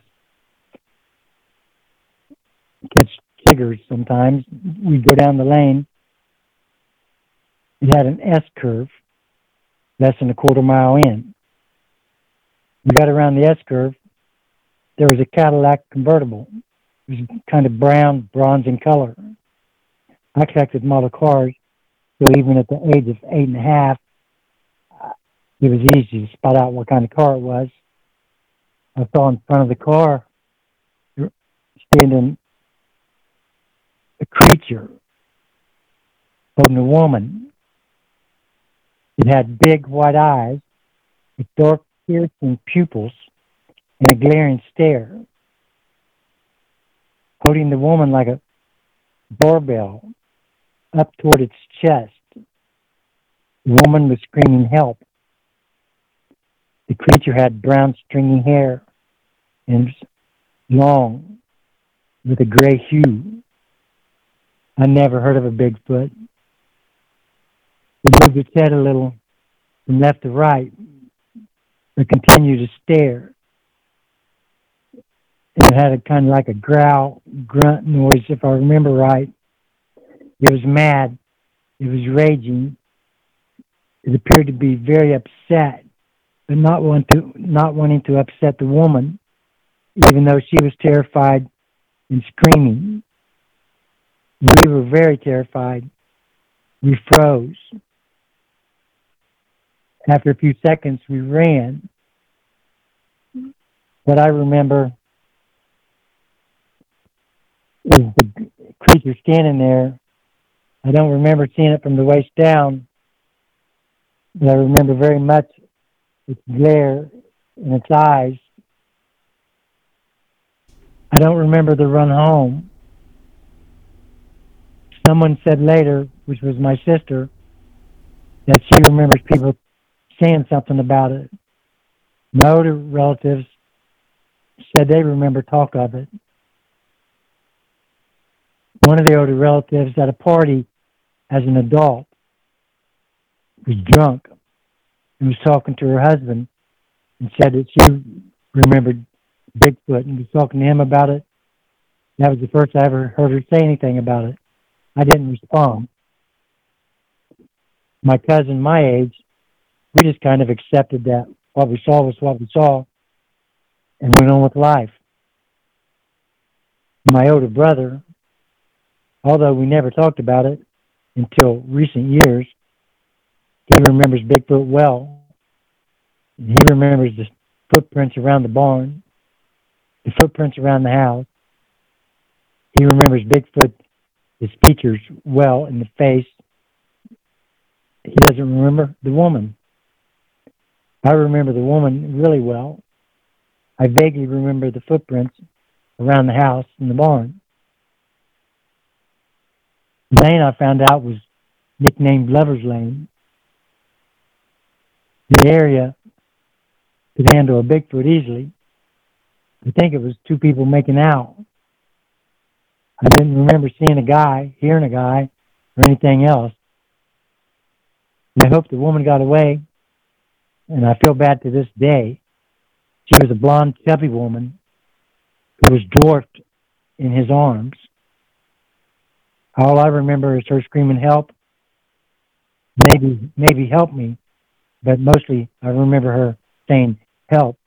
Catch chiggers sometimes. We'd go down the lane. It had an S curve, less than a quarter mile in. We got around the S curve. There was a Cadillac convertible. It was kind of brown, bronze in color. I collected model cars, so even at the age of eight and a half, it was easy to spot out what kind of car it was. I saw in front of the car standing a creature holding a woman. It had big white eyes with dark, piercing pupils and a glaring stare, holding the woman like a barbell up toward its chest. The woman was screaming help. The creature had brown stringy hair and long with a gray hue. I never heard of a Bigfoot. It moved its head a little from left to right, but continued to stare. It had a kind of like a growl, grunt noise, if I remember right. It was mad. It was raging. It appeared to be very upset, but not want to not wanting to upset the woman, even though she was terrified and screaming. We were very terrified. We froze. After a few seconds, we ran. What I remember is the creature standing there. I don't remember seeing it from the waist down, but I remember very much its glare and its eyes. I don't remember the run home. Someone said later, which was my sister, that she remembers people saying something about it. My older relatives said they remember talk of it. One of the older relatives at a party as an adult was drunk and was talking to her husband and said that she remembered Bigfoot and was talking to him about it. That was the first I ever heard her say anything about it. I didn't respond. My cousin, my age, we just kind of accepted that what we saw was what we saw and went on with life. My older brother, although we never talked about it until recent years, he remembers Bigfoot well. He remembers the footprints around the barn, the footprints around the house. He remembers Bigfoot, his features well in the face. He doesn't remember the woman. I remember the woman really well. I vaguely remember the footprints around the house and the barn. Lane I found out was nicknamed Lover's Lane. The area could handle a Bigfoot easily. I think it was two people making out. I didn't remember seeing a guy, hearing a guy, or anything else. I hope the woman got away, and I feel bad to this day. She was a blonde, chubby woman who was dwarfed in his arms. All I remember is her screaming, "Help!" Maybe, maybe help me, but mostly I remember her saying, "Help!"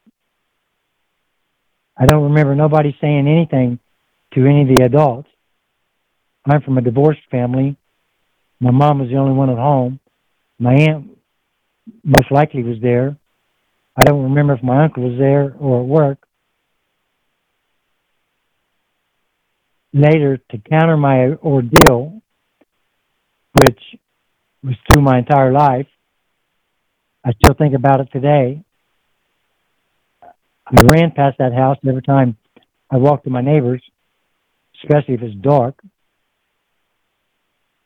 I don't remember nobody saying anything to any of the adults. I'm from a divorced family. My mom was the only one at home. My aunt most likely was there. I don't remember if my uncle was there or at work. Later, to counter my ordeal, which was through my entire life, I still think about it today. I ran past that house every time I walked to my neighbors, especially if it's dark.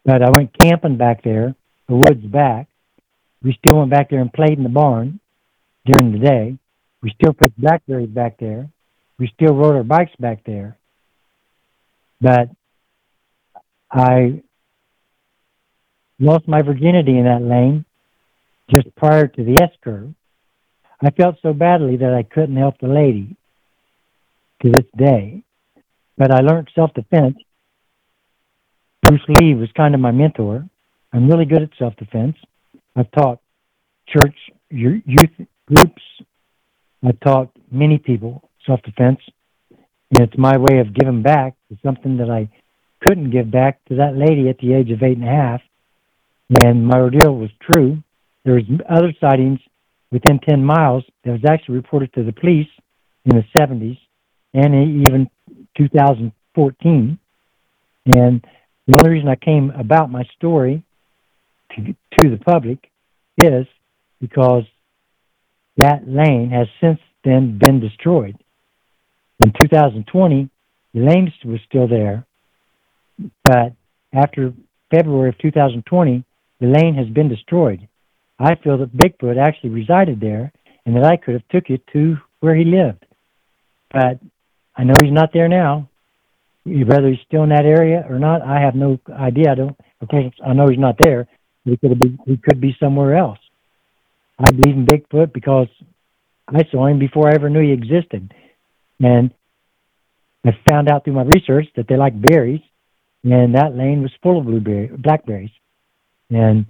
But I went camping back there, the woods back. We still went back there and played in the barn during the day. We still put blackberries back there. We still rode our bikes back there. But I lost my virginity in that lane just prior to the S curve. I felt so badly that I couldn't help the lady to this day. But I learned self defense. Bruce Lee was kind of my mentor. I'm really good at self defense. I've taught church youth groups. I've taught many people self defense. And it's my way of giving back to something that I couldn't give back to that lady at the age of eight and a half. And my ordeal was true. There was other sightings within 10 miles that was actually reported to the police in the 70s and even 2014. And the only reason I came about my story to, to the public is because that lane has since then been destroyed. In 2020, the lane was still there, but after February of 2020, the lane has been destroyed. I feel that Bigfoot actually resided there, and that I could have took it to where he lived. But I know he's not there now. Whether he's still in that area or not, I have no idea. I don't. Of course, I know he's not there. He could be. He could be somewhere else. I believe in Bigfoot because I saw him before I ever knew he existed, and I found out through my research that they like berries, and that lane was full of blueberry, blackberries, and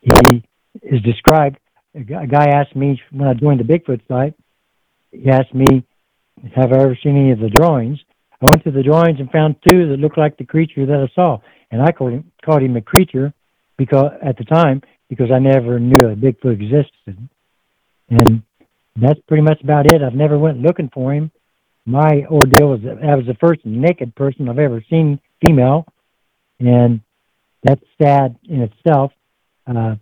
he is described. A guy asked me when I joined the Bigfoot site. He asked me, "Have I ever seen any of the drawings?" I went to the drawings and found two that looked like the creature that I saw, and I called him called him a creature because at the time because I never knew a Bigfoot existed, and that's pretty much about it. I've never went looking for him. My ordeal was that I was the first naked person I've ever seen female, and that's sad in itself. Uh,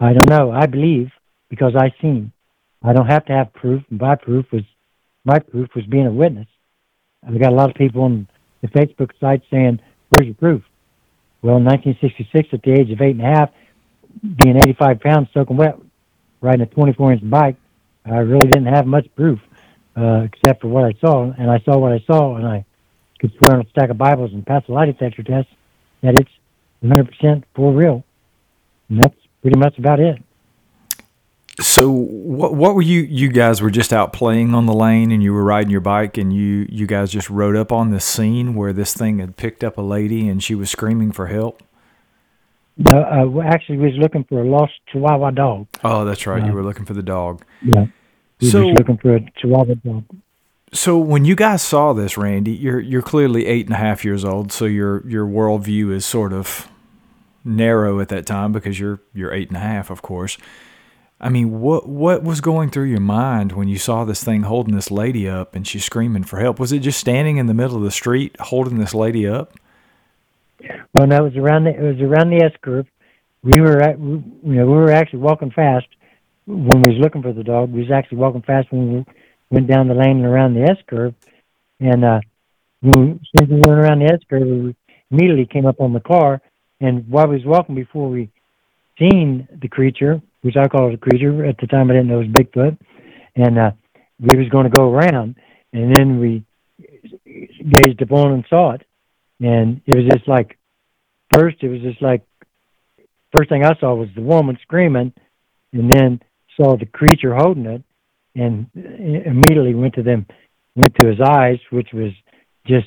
I don't know. I believe because I seen. I don't have to have proof. My proof was my proof was being a witness. I've got a lot of people on the Facebook site saying, "Where's your proof?" Well, in 1966, at the age of eight and a half, being 85 pounds soaking wet, riding a 24-inch bike, I really didn't have much proof uh, except for what I saw, and I saw what I saw, and I could swear on a stack of Bibles and pass a lie detector test that it's 100% for real. And that's pretty much about it. So what what were you you guys were just out playing on the lane and you were riding your bike and you you guys just rode up on the scene where this thing had picked up a lady and she was screaming for help? No, uh, actually, we was looking for a lost Chihuahua dog. Oh, that's right. Uh, you were looking for the dog. Yeah, we So- was looking for a Chihuahua dog. So when you guys saw this, Randy, you're you're clearly eight and a half years old, so your your worldview is sort of narrow at that time because you're you're eight and a half, of course. I mean, what what was going through your mind when you saw this thing holding this lady up and she's screaming for help? Was it just standing in the middle of the street holding this lady up? Well, no, it was around the it was around the S curve. We were at, we, you know we were actually walking fast when we was looking for the dog. We was actually walking fast when we went down the lane and around the S curve, and uh, when we, went around the S curve, we immediately came up on the car. And while we was walking before we seen the creature, which I call it a creature at the time, I didn't know it was Bigfoot, and uh, we was going to go around, and then we gazed upon and saw it, and it was just like first it was just like first thing I saw was the woman screaming, and then saw the creature holding it, and immediately went to them, went to his eyes, which was just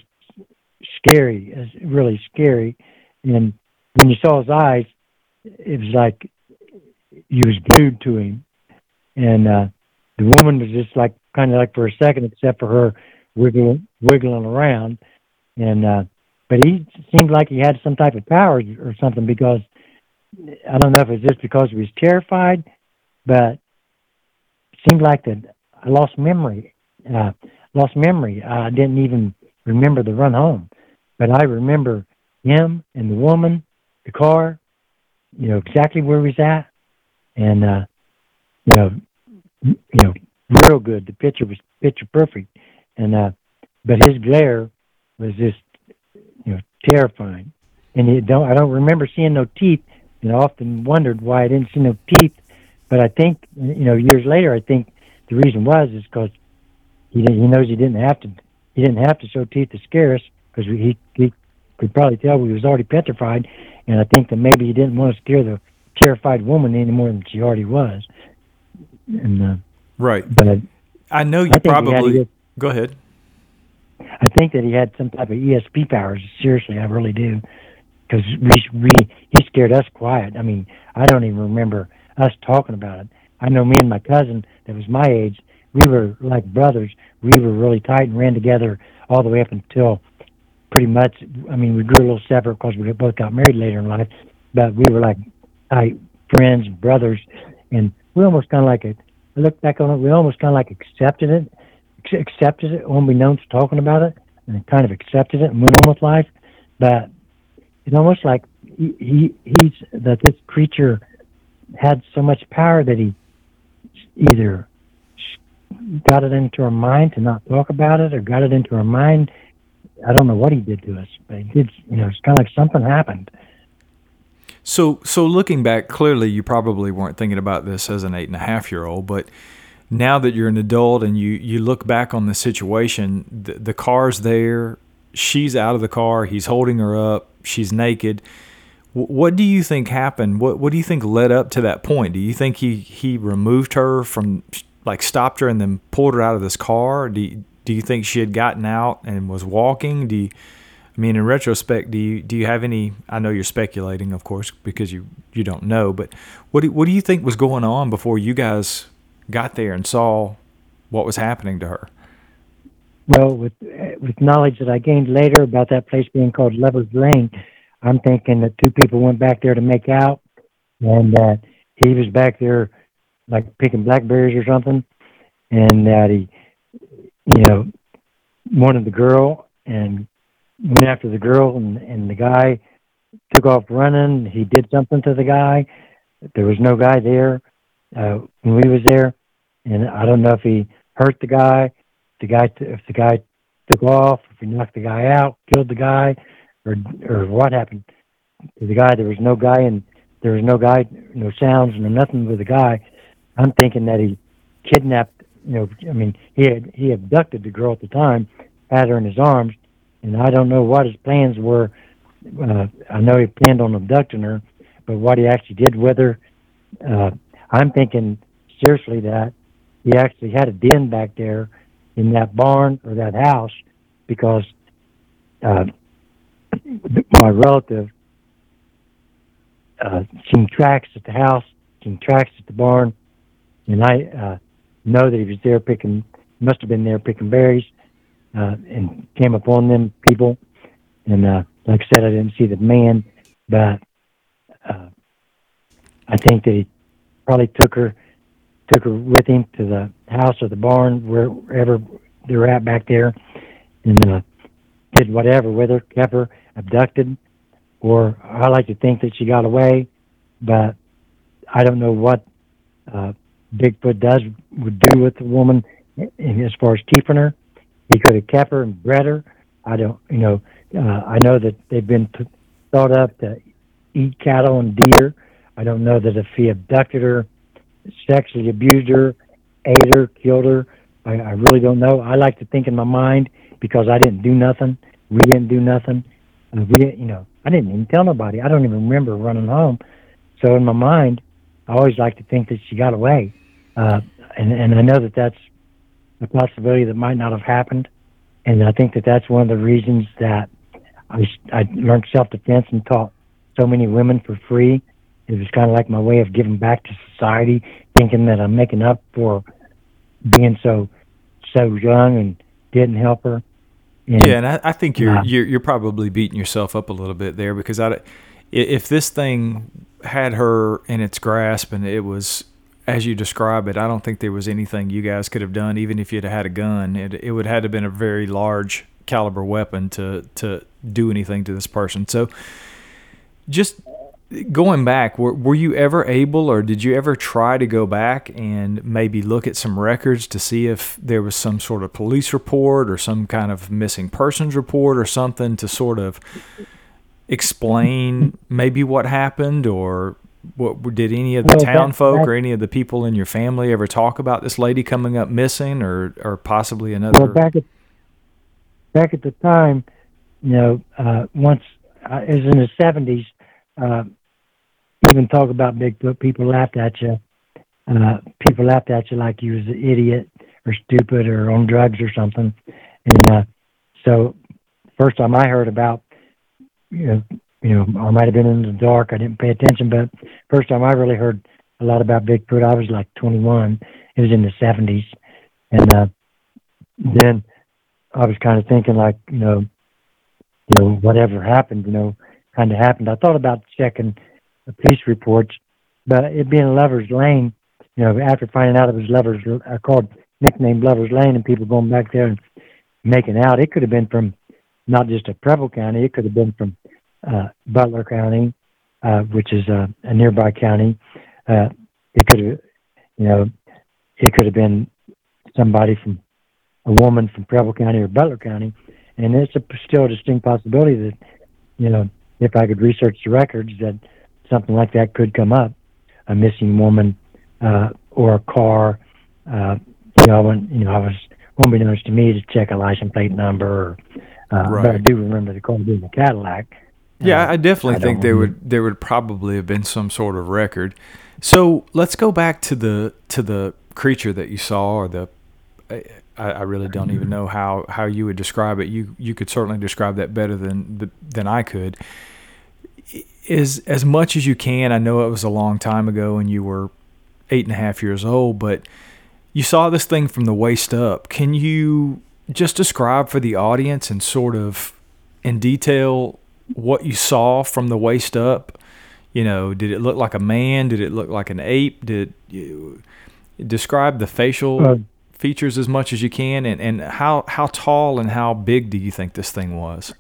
scary, really scary. And when you saw his eyes, it was like you was glued to him, and uh, the woman was just like kind of like for a second, except for her wiggling wiggling around, and uh, but he seemed like he had some type of power or something because I don't know if it's just because he was terrified, but it seemed like that I lost memory. Uh, lost memory. I didn't even remember the run home, but I remember him and the woman, the car, you know exactly where was at, and uh, you know, you know, real good. The picture was picture perfect, and uh, but his glare was just you know terrifying. And you don't I don't remember seeing no teeth, and I often wondered why I didn't see no teeth. But I think you know years later, I think the reason was is because he didn't- he knows he didn't have to he didn't have to show teeth to scare us because he he could probably tell we was already petrified, and I think that maybe he didn't want to scare the terrified woman any more than she already was. And uh, Right. but I, I know you I had probably. Go ahead. I think that he had some type of ESP powers. Seriously, I really do. Because we, we, he scared us quiet. I mean, I don't even remember us talking about it. I know me and my cousin that was my age, we were like brothers. We were really tight and ran together all the way up until pretty much. I mean, we grew a little separate because we both got married later in life, but we were like tight friends, brothers, and we almost kind of like it. I look back on it, we almost kind of like accepted it, accepted it, unbeknownst talking about it, and kind of accepted it and went on with life. But it's almost like he, he he's that this creature had so much power that he either got it into our mind to not talk about it, or got it into our mind. I don't know what he did to us, but he did. You know, it's kind of like something happened. So, so looking back, clearly you probably weren't thinking about this as an eight and a half year old, but now that you're an adult and you you look back on the situation, the, the car's there, she's out of the car, he's holding her up, she's naked. What do you think happened? What What do you think led up to that point? Do you think he he removed her from, like, stopped her and then pulled her out of this car? Do you, Do you think she had gotten out and was walking? Do you, I mean, in retrospect, do you do you have any? I know you're speculating, of course, because you you don't know. But what do, what do you think was going on before you guys got there and saw what was happening to her? Well, with with knowledge that I gained later about that place being called Lovers Lane, I'm thinking that two people went back there to make out, and that he was back there like picking blackberries or something, and that he, you know, wanted the girl and went after the girl, and and the guy took off running. He did something to the guy. There was no guy there uh, when we was there, and I don't know if he hurt the guy the guy if the guy took off, if he knocked the guy out, killed the guy, or or what happened to the guy. There was no guy and there was no guy, no sounds, no nothing with the guy. I'm thinking that he kidnapped. You know, I mean, he had he abducted the girl at the time, had her in his arms, and I don't know what his plans were. Uh, I know he planned on abducting her, but what he actually did with her, uh, I'm thinking seriously that he actually had a den back there in that barn or that house because uh, my relative uh, seen tracks at the house, seen tracks at the barn, and I uh, know that he was there picking, must have been there picking berries, uh, and came upon them people. And uh, like I said, I didn't see the man, but uh, I think that he probably took her took her with him to the house or the barn, wherever they were at back there, and uh, did whatever with her, kept her abducted, or I like to think that she got away, but I don't know what uh, Bigfoot does would do with the woman as far as keeping her. He could have kept her and bred her. I don't, you know, uh, I know that they've been t- thought up to eat cattle and deer. I don't know that if he abducted her sexually abused her, ate her, killed her. I, I really don't know. I like to think in my mind because I didn't do nothing. We didn't do nothing. We didn't, you know, I didn't even tell nobody. I don't even remember running home. So in my mind, I always like to think that she got away. Uh, and, and I know that that's a possibility that might not have happened. And I think that that's one of the reasons that I, I learned self-defense and taught so many women for free it was kind of like my way of giving back to society, thinking that I'm making up for being so so young and didn't help her. And, yeah, and I, I think you're, uh, you're you're probably beating yourself up a little bit there because I, if this thing had her in its grasp and it was as you describe it, I don't think there was anything you guys could have done, even if you'd had a gun. It it would have had to been a very large caliber weapon to to do anything to this person. So, just going back, were, were you ever able or did you ever try to go back and maybe look at some records to see if there was some sort of police report or some kind of missing persons report or something to sort of explain maybe what happened? Or what did any of the Well, town that- folk that- or any of the people in your family ever talk about this lady coming up missing or or possibly another? Well, back at back at the time, you know, uh, once uh, it was in the seventies, uh, even talk about Bigfoot, people laughed at you. Uh, people laughed at you like you was an idiot or stupid or on drugs or something. And uh, so, first time I heard about, you know, you know, I might have been in the dark. I didn't pay attention, but first time I really heard a lot about Bigfoot, I was like 21. It was in the 70s, and uh, then I was kind of thinking like, you know, you know, whatever happened, you know, kind of happened. I thought about checking the police reports, but it being Lover's Lane, you know, after finding out it was Lover's, I called nicknamed Lover's Lane, and people going back there and making out. It could have been from not just a Preble County. It could have been from uh, Butler County, uh, which is uh, a nearby county. Uh, it could have, you know, it could have been somebody from a woman from Preble County or Butler County, and it's a, still a distinct possibility that, you know, if I could research the records, that something like that could come up, a missing woman uh, or a car. Uh, you know, when you know, I was unbeknownst to me to check a license plate number. Or, uh, But I do remember the car being a Cadillac. Yeah, Uh, I definitely I think there remember. would there would probably have been some sort of record. So let's go back to the to the creature that you saw, or the I, I really don't even know how, how you would describe it. You you could certainly describe that better than than I could. Is as much as you can. I know it was a long time ago, and you were eight and a half years old, but you saw this thing from the waist up. Can you just describe for the audience and sort of in detail what you saw from the waist up? You know, did it look like a man? Did it look like an ape? Did you describe the facial Uh, features as much as you can? And, and how, how tall and how big do you think this thing was?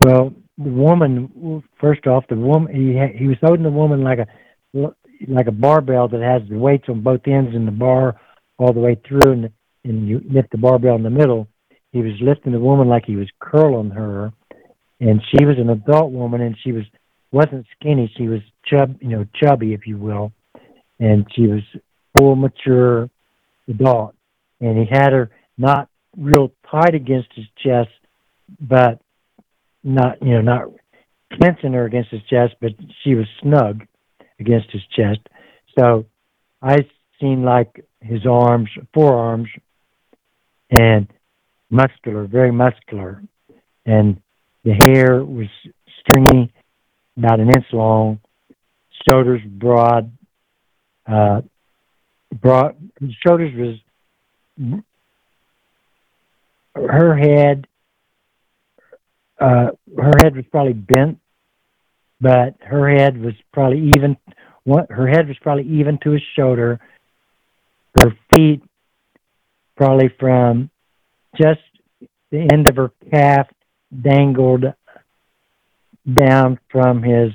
Well, the woman. First off, the woman he ha- he was holding the woman like a like a barbell that has the weights on both ends and the bar all the way through, and and you lift the barbell in the middle. He was lifting the woman like he was curling her, and she was an adult woman, and she was wasn't skinny. She was chub, you know, chubby, if you will, and she was full mature adult, and he had her not real tight against his chest, but not you know not clenching her against his chest, but she was snug against his chest. So I seen like his arms, forearms, and muscular, very muscular, and the hair was stringy, about an inch long, shoulders broad, uh, broad. Shoulders was her head uh, her head was probably bent, but her head was probably even. Her head was probably even to his shoulder. Her feet, probably from just the end of her calf, dangled down from his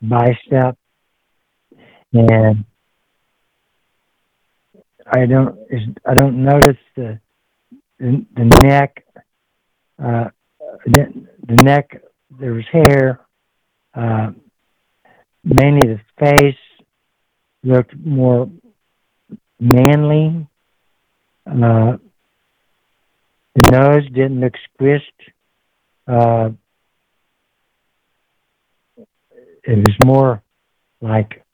bicep, and I don't. I don't notice the the, the neck. Uh, the, the neck, there was hair. Uh, mainly the face looked more manly. Uh, the nose didn't look squished. Uh, it was more like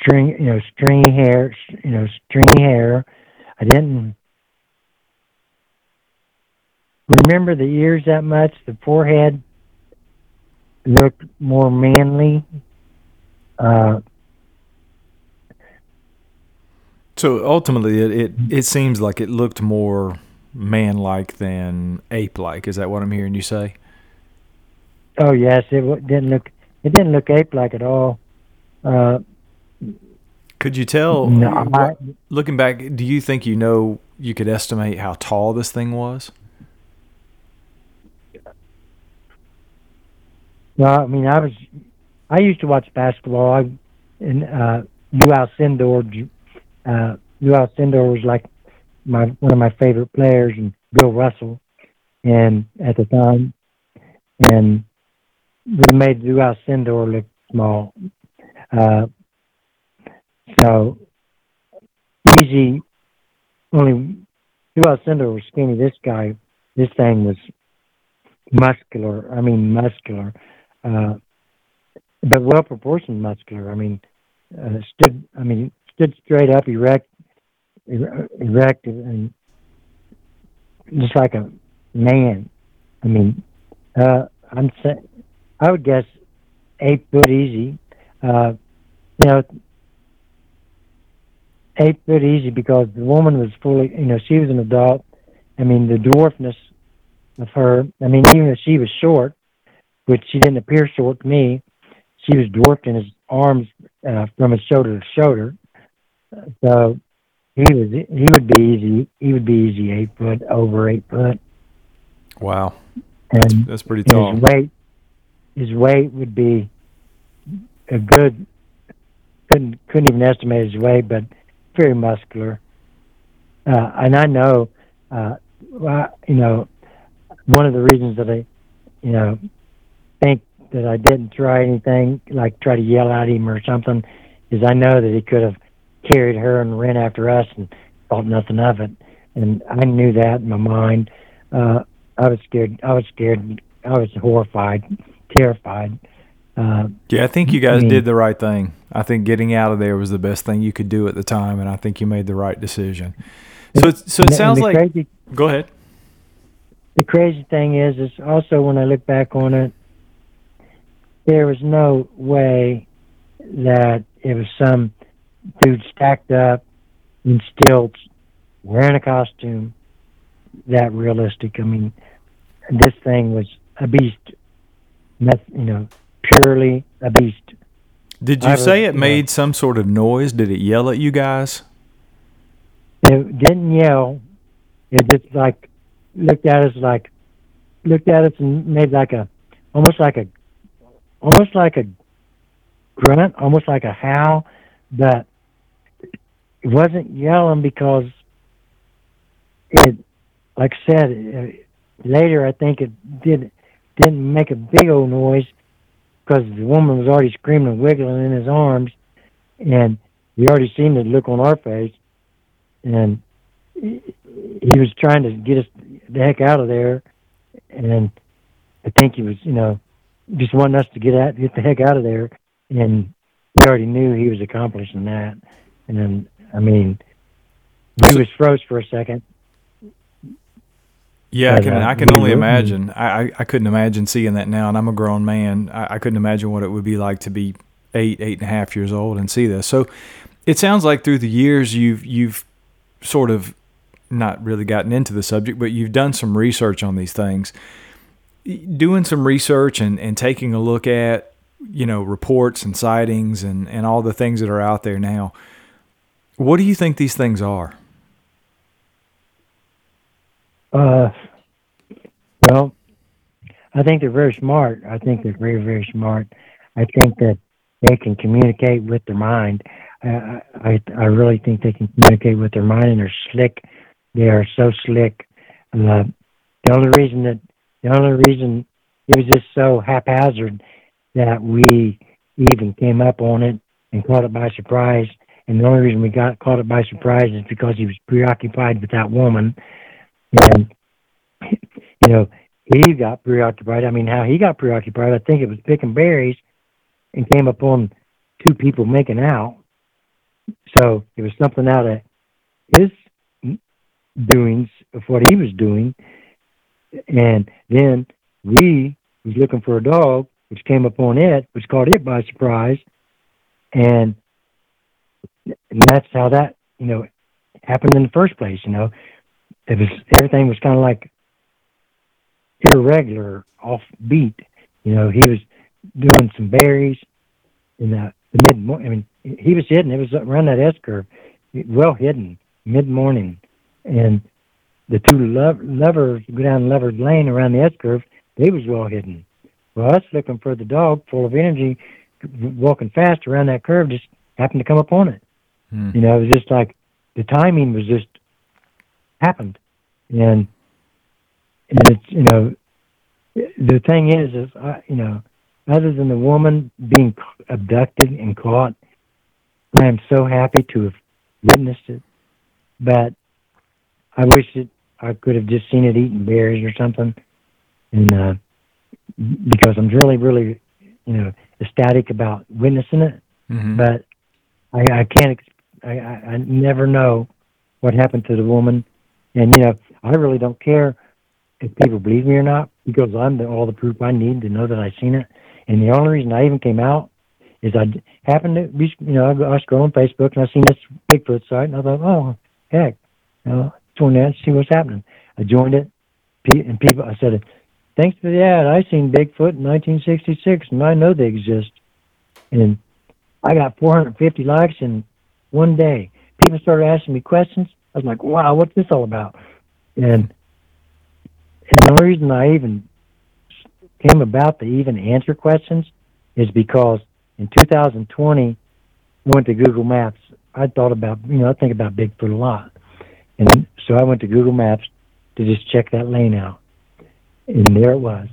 string, you know, stringy hair, you know, stringy hair. I didn't remember the ears that much. The forehead looked more manly. Uh, So ultimately, it, it, it seems like it looked more man like than ape like. Is that what I'm hearing you say? oh yes, it wa- didn't look. It didn't look ape-like at all. Uh, Could you tell, No, what- I- looking back, do you think you know you could estimate how tall this thing was? Well, I mean, I was. I used to watch basketball. I, and uh, Lou Alcindor, uh, Alcindor was like my one of my favorite players, and Bill Russell, and at the time, and we made Lou Alcindor look small. Uh, so easy. Only Lou Alcindor was skinny. This guy, this thing was muscular. I mean, muscular, but well proportioned muscular. I mean, uh, stood. I mean, stood straight up, erect, er- erect, and just like a man. I mean, uh, I'm saying, I would guess eight foot easy. Uh, you know, eight foot easy because the woman was fully, you know, she was an adult. I mean, the dwarfness of her. I mean, even if she was short, which she didn't appear short to me, she was dwarfed in his arms uh, from his shoulder to shoulder. So he was he would be easy. He would be easy eight foot over eight foot, Wow, and that's pretty tall. his weight his weight would be a good couldn't couldn't even estimate his weight, but very muscular. Uh, and I know, uh, well, you know, one of the reasons that I you know, think that I didn't try anything like try to yell at him or something, is I know that he could have carried her and ran after us and thought nothing of it. And I knew that in my mind. Uh, I was scared. I was scared. I was horrified, terrified. Uh, Yeah, I think you guys I mean- did the right thing. I think getting out of there was the best thing you could do at the time, and I think you made the right decision. So, it, so it sounds like. crazy, Go ahead. the crazy thing is, is also when I look back on it, there was no way that it was some dude stacked up in stilts wearing a costume that realistic. I mean, this thing was a beast. Not, you know, purely a beast. Did you say it made some sort of noise? Did it yell at you guys? It didn't yell. It just like looked at us like looked at us and made like a almost like a almost like a grunt, almost like a howl, but it wasn't yelling because it like I said it, later I think it did didn't make a big old noise because the woman was already screaming and wiggling in his arms and we already seen the look on our face and he was trying to get us the heck out of there, and I think he was, you know, just wanting us to get out, get the heck out of there, and we already knew he was accomplishing that, and then, I mean, we was froze for a second. Yeah, I can. uh, I can only imagine. I, I, I couldn't imagine seeing that now, and I'm a grown man. I, I couldn't imagine what it would be like to be eight, eight and a half years old and see this. So, it sounds like through the years you've you've sort of not really gotten into the subject, but you've done some research on these things. Doing some research and, and taking a look at you know reports and sightings and, and all the things that are out there now. What do you think these things are? Uh, well, I think they're very smart. I think they're very, very smart. I think that they can communicate with their mind. I, I, really think they can communicate with their mind, and they're slick. They are so slick. Uh, the only reason that the only reason it was just so haphazard that we even came up on it and caught it by surprise. And the only reason we got caught it by surprise is because he was preoccupied with that woman and you know he got preoccupied. I mean, how he got preoccupied? I think it was picking berries, and came upon two people making out. So it was something out of his doings of what he was doing, and then we was looking for a dog, which came upon it, which caught it by surprise, and and that's how that you know happened in the first place. You know, it was everything was kind of like irregular, off beat. You know, he was doing some berries in the, the mid morning. I mean, he was hidden. It was around that S curve, well hidden, mid morning, and the two lov- lovers go down Lover's Lane around the S curve. They was well hidden. Well, us looking for the dog, full of energy, walking fast around that curve, just happened to come upon it. Hmm. You know, it was just like the timing was just happened, and and it's you know the thing is is I, you know other than the woman being abducted and caught, I am so happy to have witnessed it, but I wish that I could have just seen it eating berries or something, and uh, because I'm really really you know ecstatic about witnessing it, Mhm. but I, I can't. I, I, never know what happened to the woman, and you know, I really don't care if people believe me or not because I'm the, all the proof I need to know that I've seen it. And the only reason I even came out is I happened to be, you know, I, go- I scroll on Facebook and I seen this Bigfoot site, and I thought, oh, heck, you know, join that, see what's happening. I joined it, and people, I said, thanks for the ad, I seen Bigfoot in 1966, and I know they exist. And I got 450 likes in one day. People started asking me questions. I was like, wow, what's this all about? And, and the only reason I even came about to even answer questions is because in 2020, I went to Google Maps. I thought about, you know, I think about Bigfoot a lot. And so I went to Google Maps to just check that lane out. And there it was.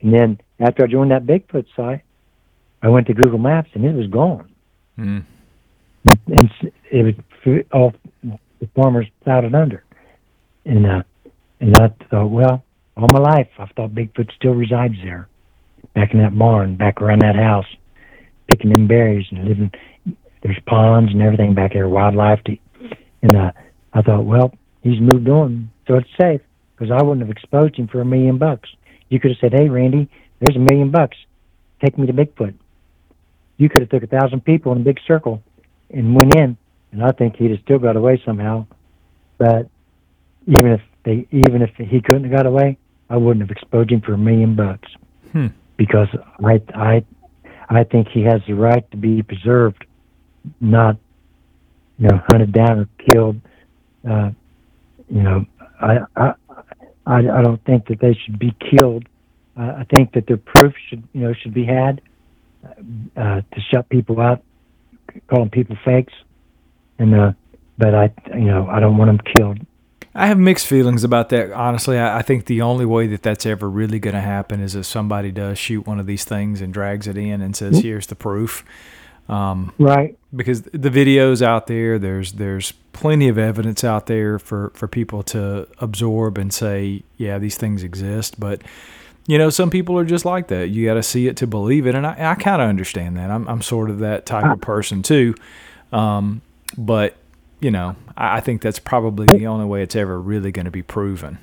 And then after I joined that Bigfoot site, I went to Google Maps and it was gone. Mm. And it was all the farmers plowed it under. And uh, and I thought, well, all my life I thought Bigfoot still resides there, back in that barn, back around that house, picking them berries and living. There's ponds and everything back there, wildlife. To, and uh, I thought, well, he's moved on, so it's safe because I wouldn't have exposed him for a million bucks. You could have said, hey, Randy, there's a million bucks. Take me to Bigfoot. You could have took a thousand people in a big circle and went in, and I think he'd have still got away somehow. But even if they, even if he couldn't have got away, I wouldn't have exposed him for a million bucks Hmm. because I, I, I think he has the right to be preserved, not, you know, hunted down or killed. Uh, you know, I, I, I, I don't think that they should be killed. Uh, I think that their proof should, you know, should be had uh, to shut people up, calling people fakes, and uh, but I, you know, I don't want them killed. I have mixed feelings about that. Honestly, I, I think the only way that that's ever really going to happen is if somebody does shoot one of these things and drags it in and says, "Here's the proof." Um, Right. Because the videos out there, there's there's plenty of evidence out there for for people to absorb and say, "Yeah, these things exist." But you know, some people are just like that. You got to see it to believe it, and I, I kind of understand that. I'm I'm sort of that type of person too. Um, but you know, I, I think that's probably the only way it's ever really going to be proven.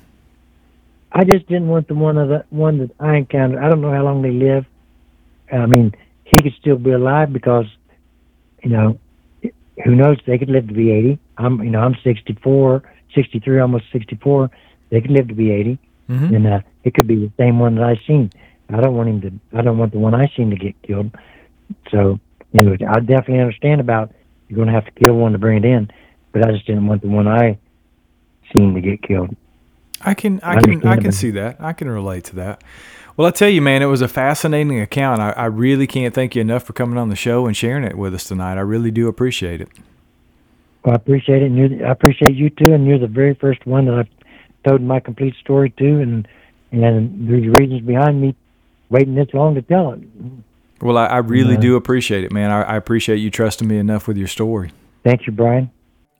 I just didn't want the one of the one that I encountered. I don't know how long they live. I mean, he could still be alive because, you know, who knows? They could live to be eighty. I'm, you know, I'm 64, 63, almost sixty-four. They could live to be 80 Mhm. and uh, it could be the same one that I seen. I don't want him to. I don't want the one I seen to get killed. So, you know, I definitely understand about you're going to have to kill one to bring it in, but I just didn't want the one I seen to get killed. I can I can I can see that. I can relate to that. Well, I tell you, man, it was a fascinating account. I, I really can't thank you enough for coming on the show and sharing it with us tonight. I really do appreciate it. Well, I appreciate it, and you're, I appreciate you too. And you're the very first one that I've told my complete story to, and and there's reasons behind me waiting this long to tell it. Well, I, I really Yeah. do appreciate it, man. I, I appreciate you trusting me enough with your story. Thank you, Brian.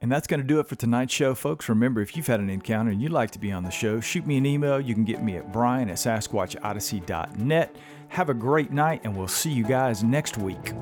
And that's going to do it for tonight's show, folks. Remember, if you've had an encounter and you'd like to be on the show, shoot me an email. You can get me at brian at sasquatchodyssey.net. Have a great night, and we'll see you guys next week.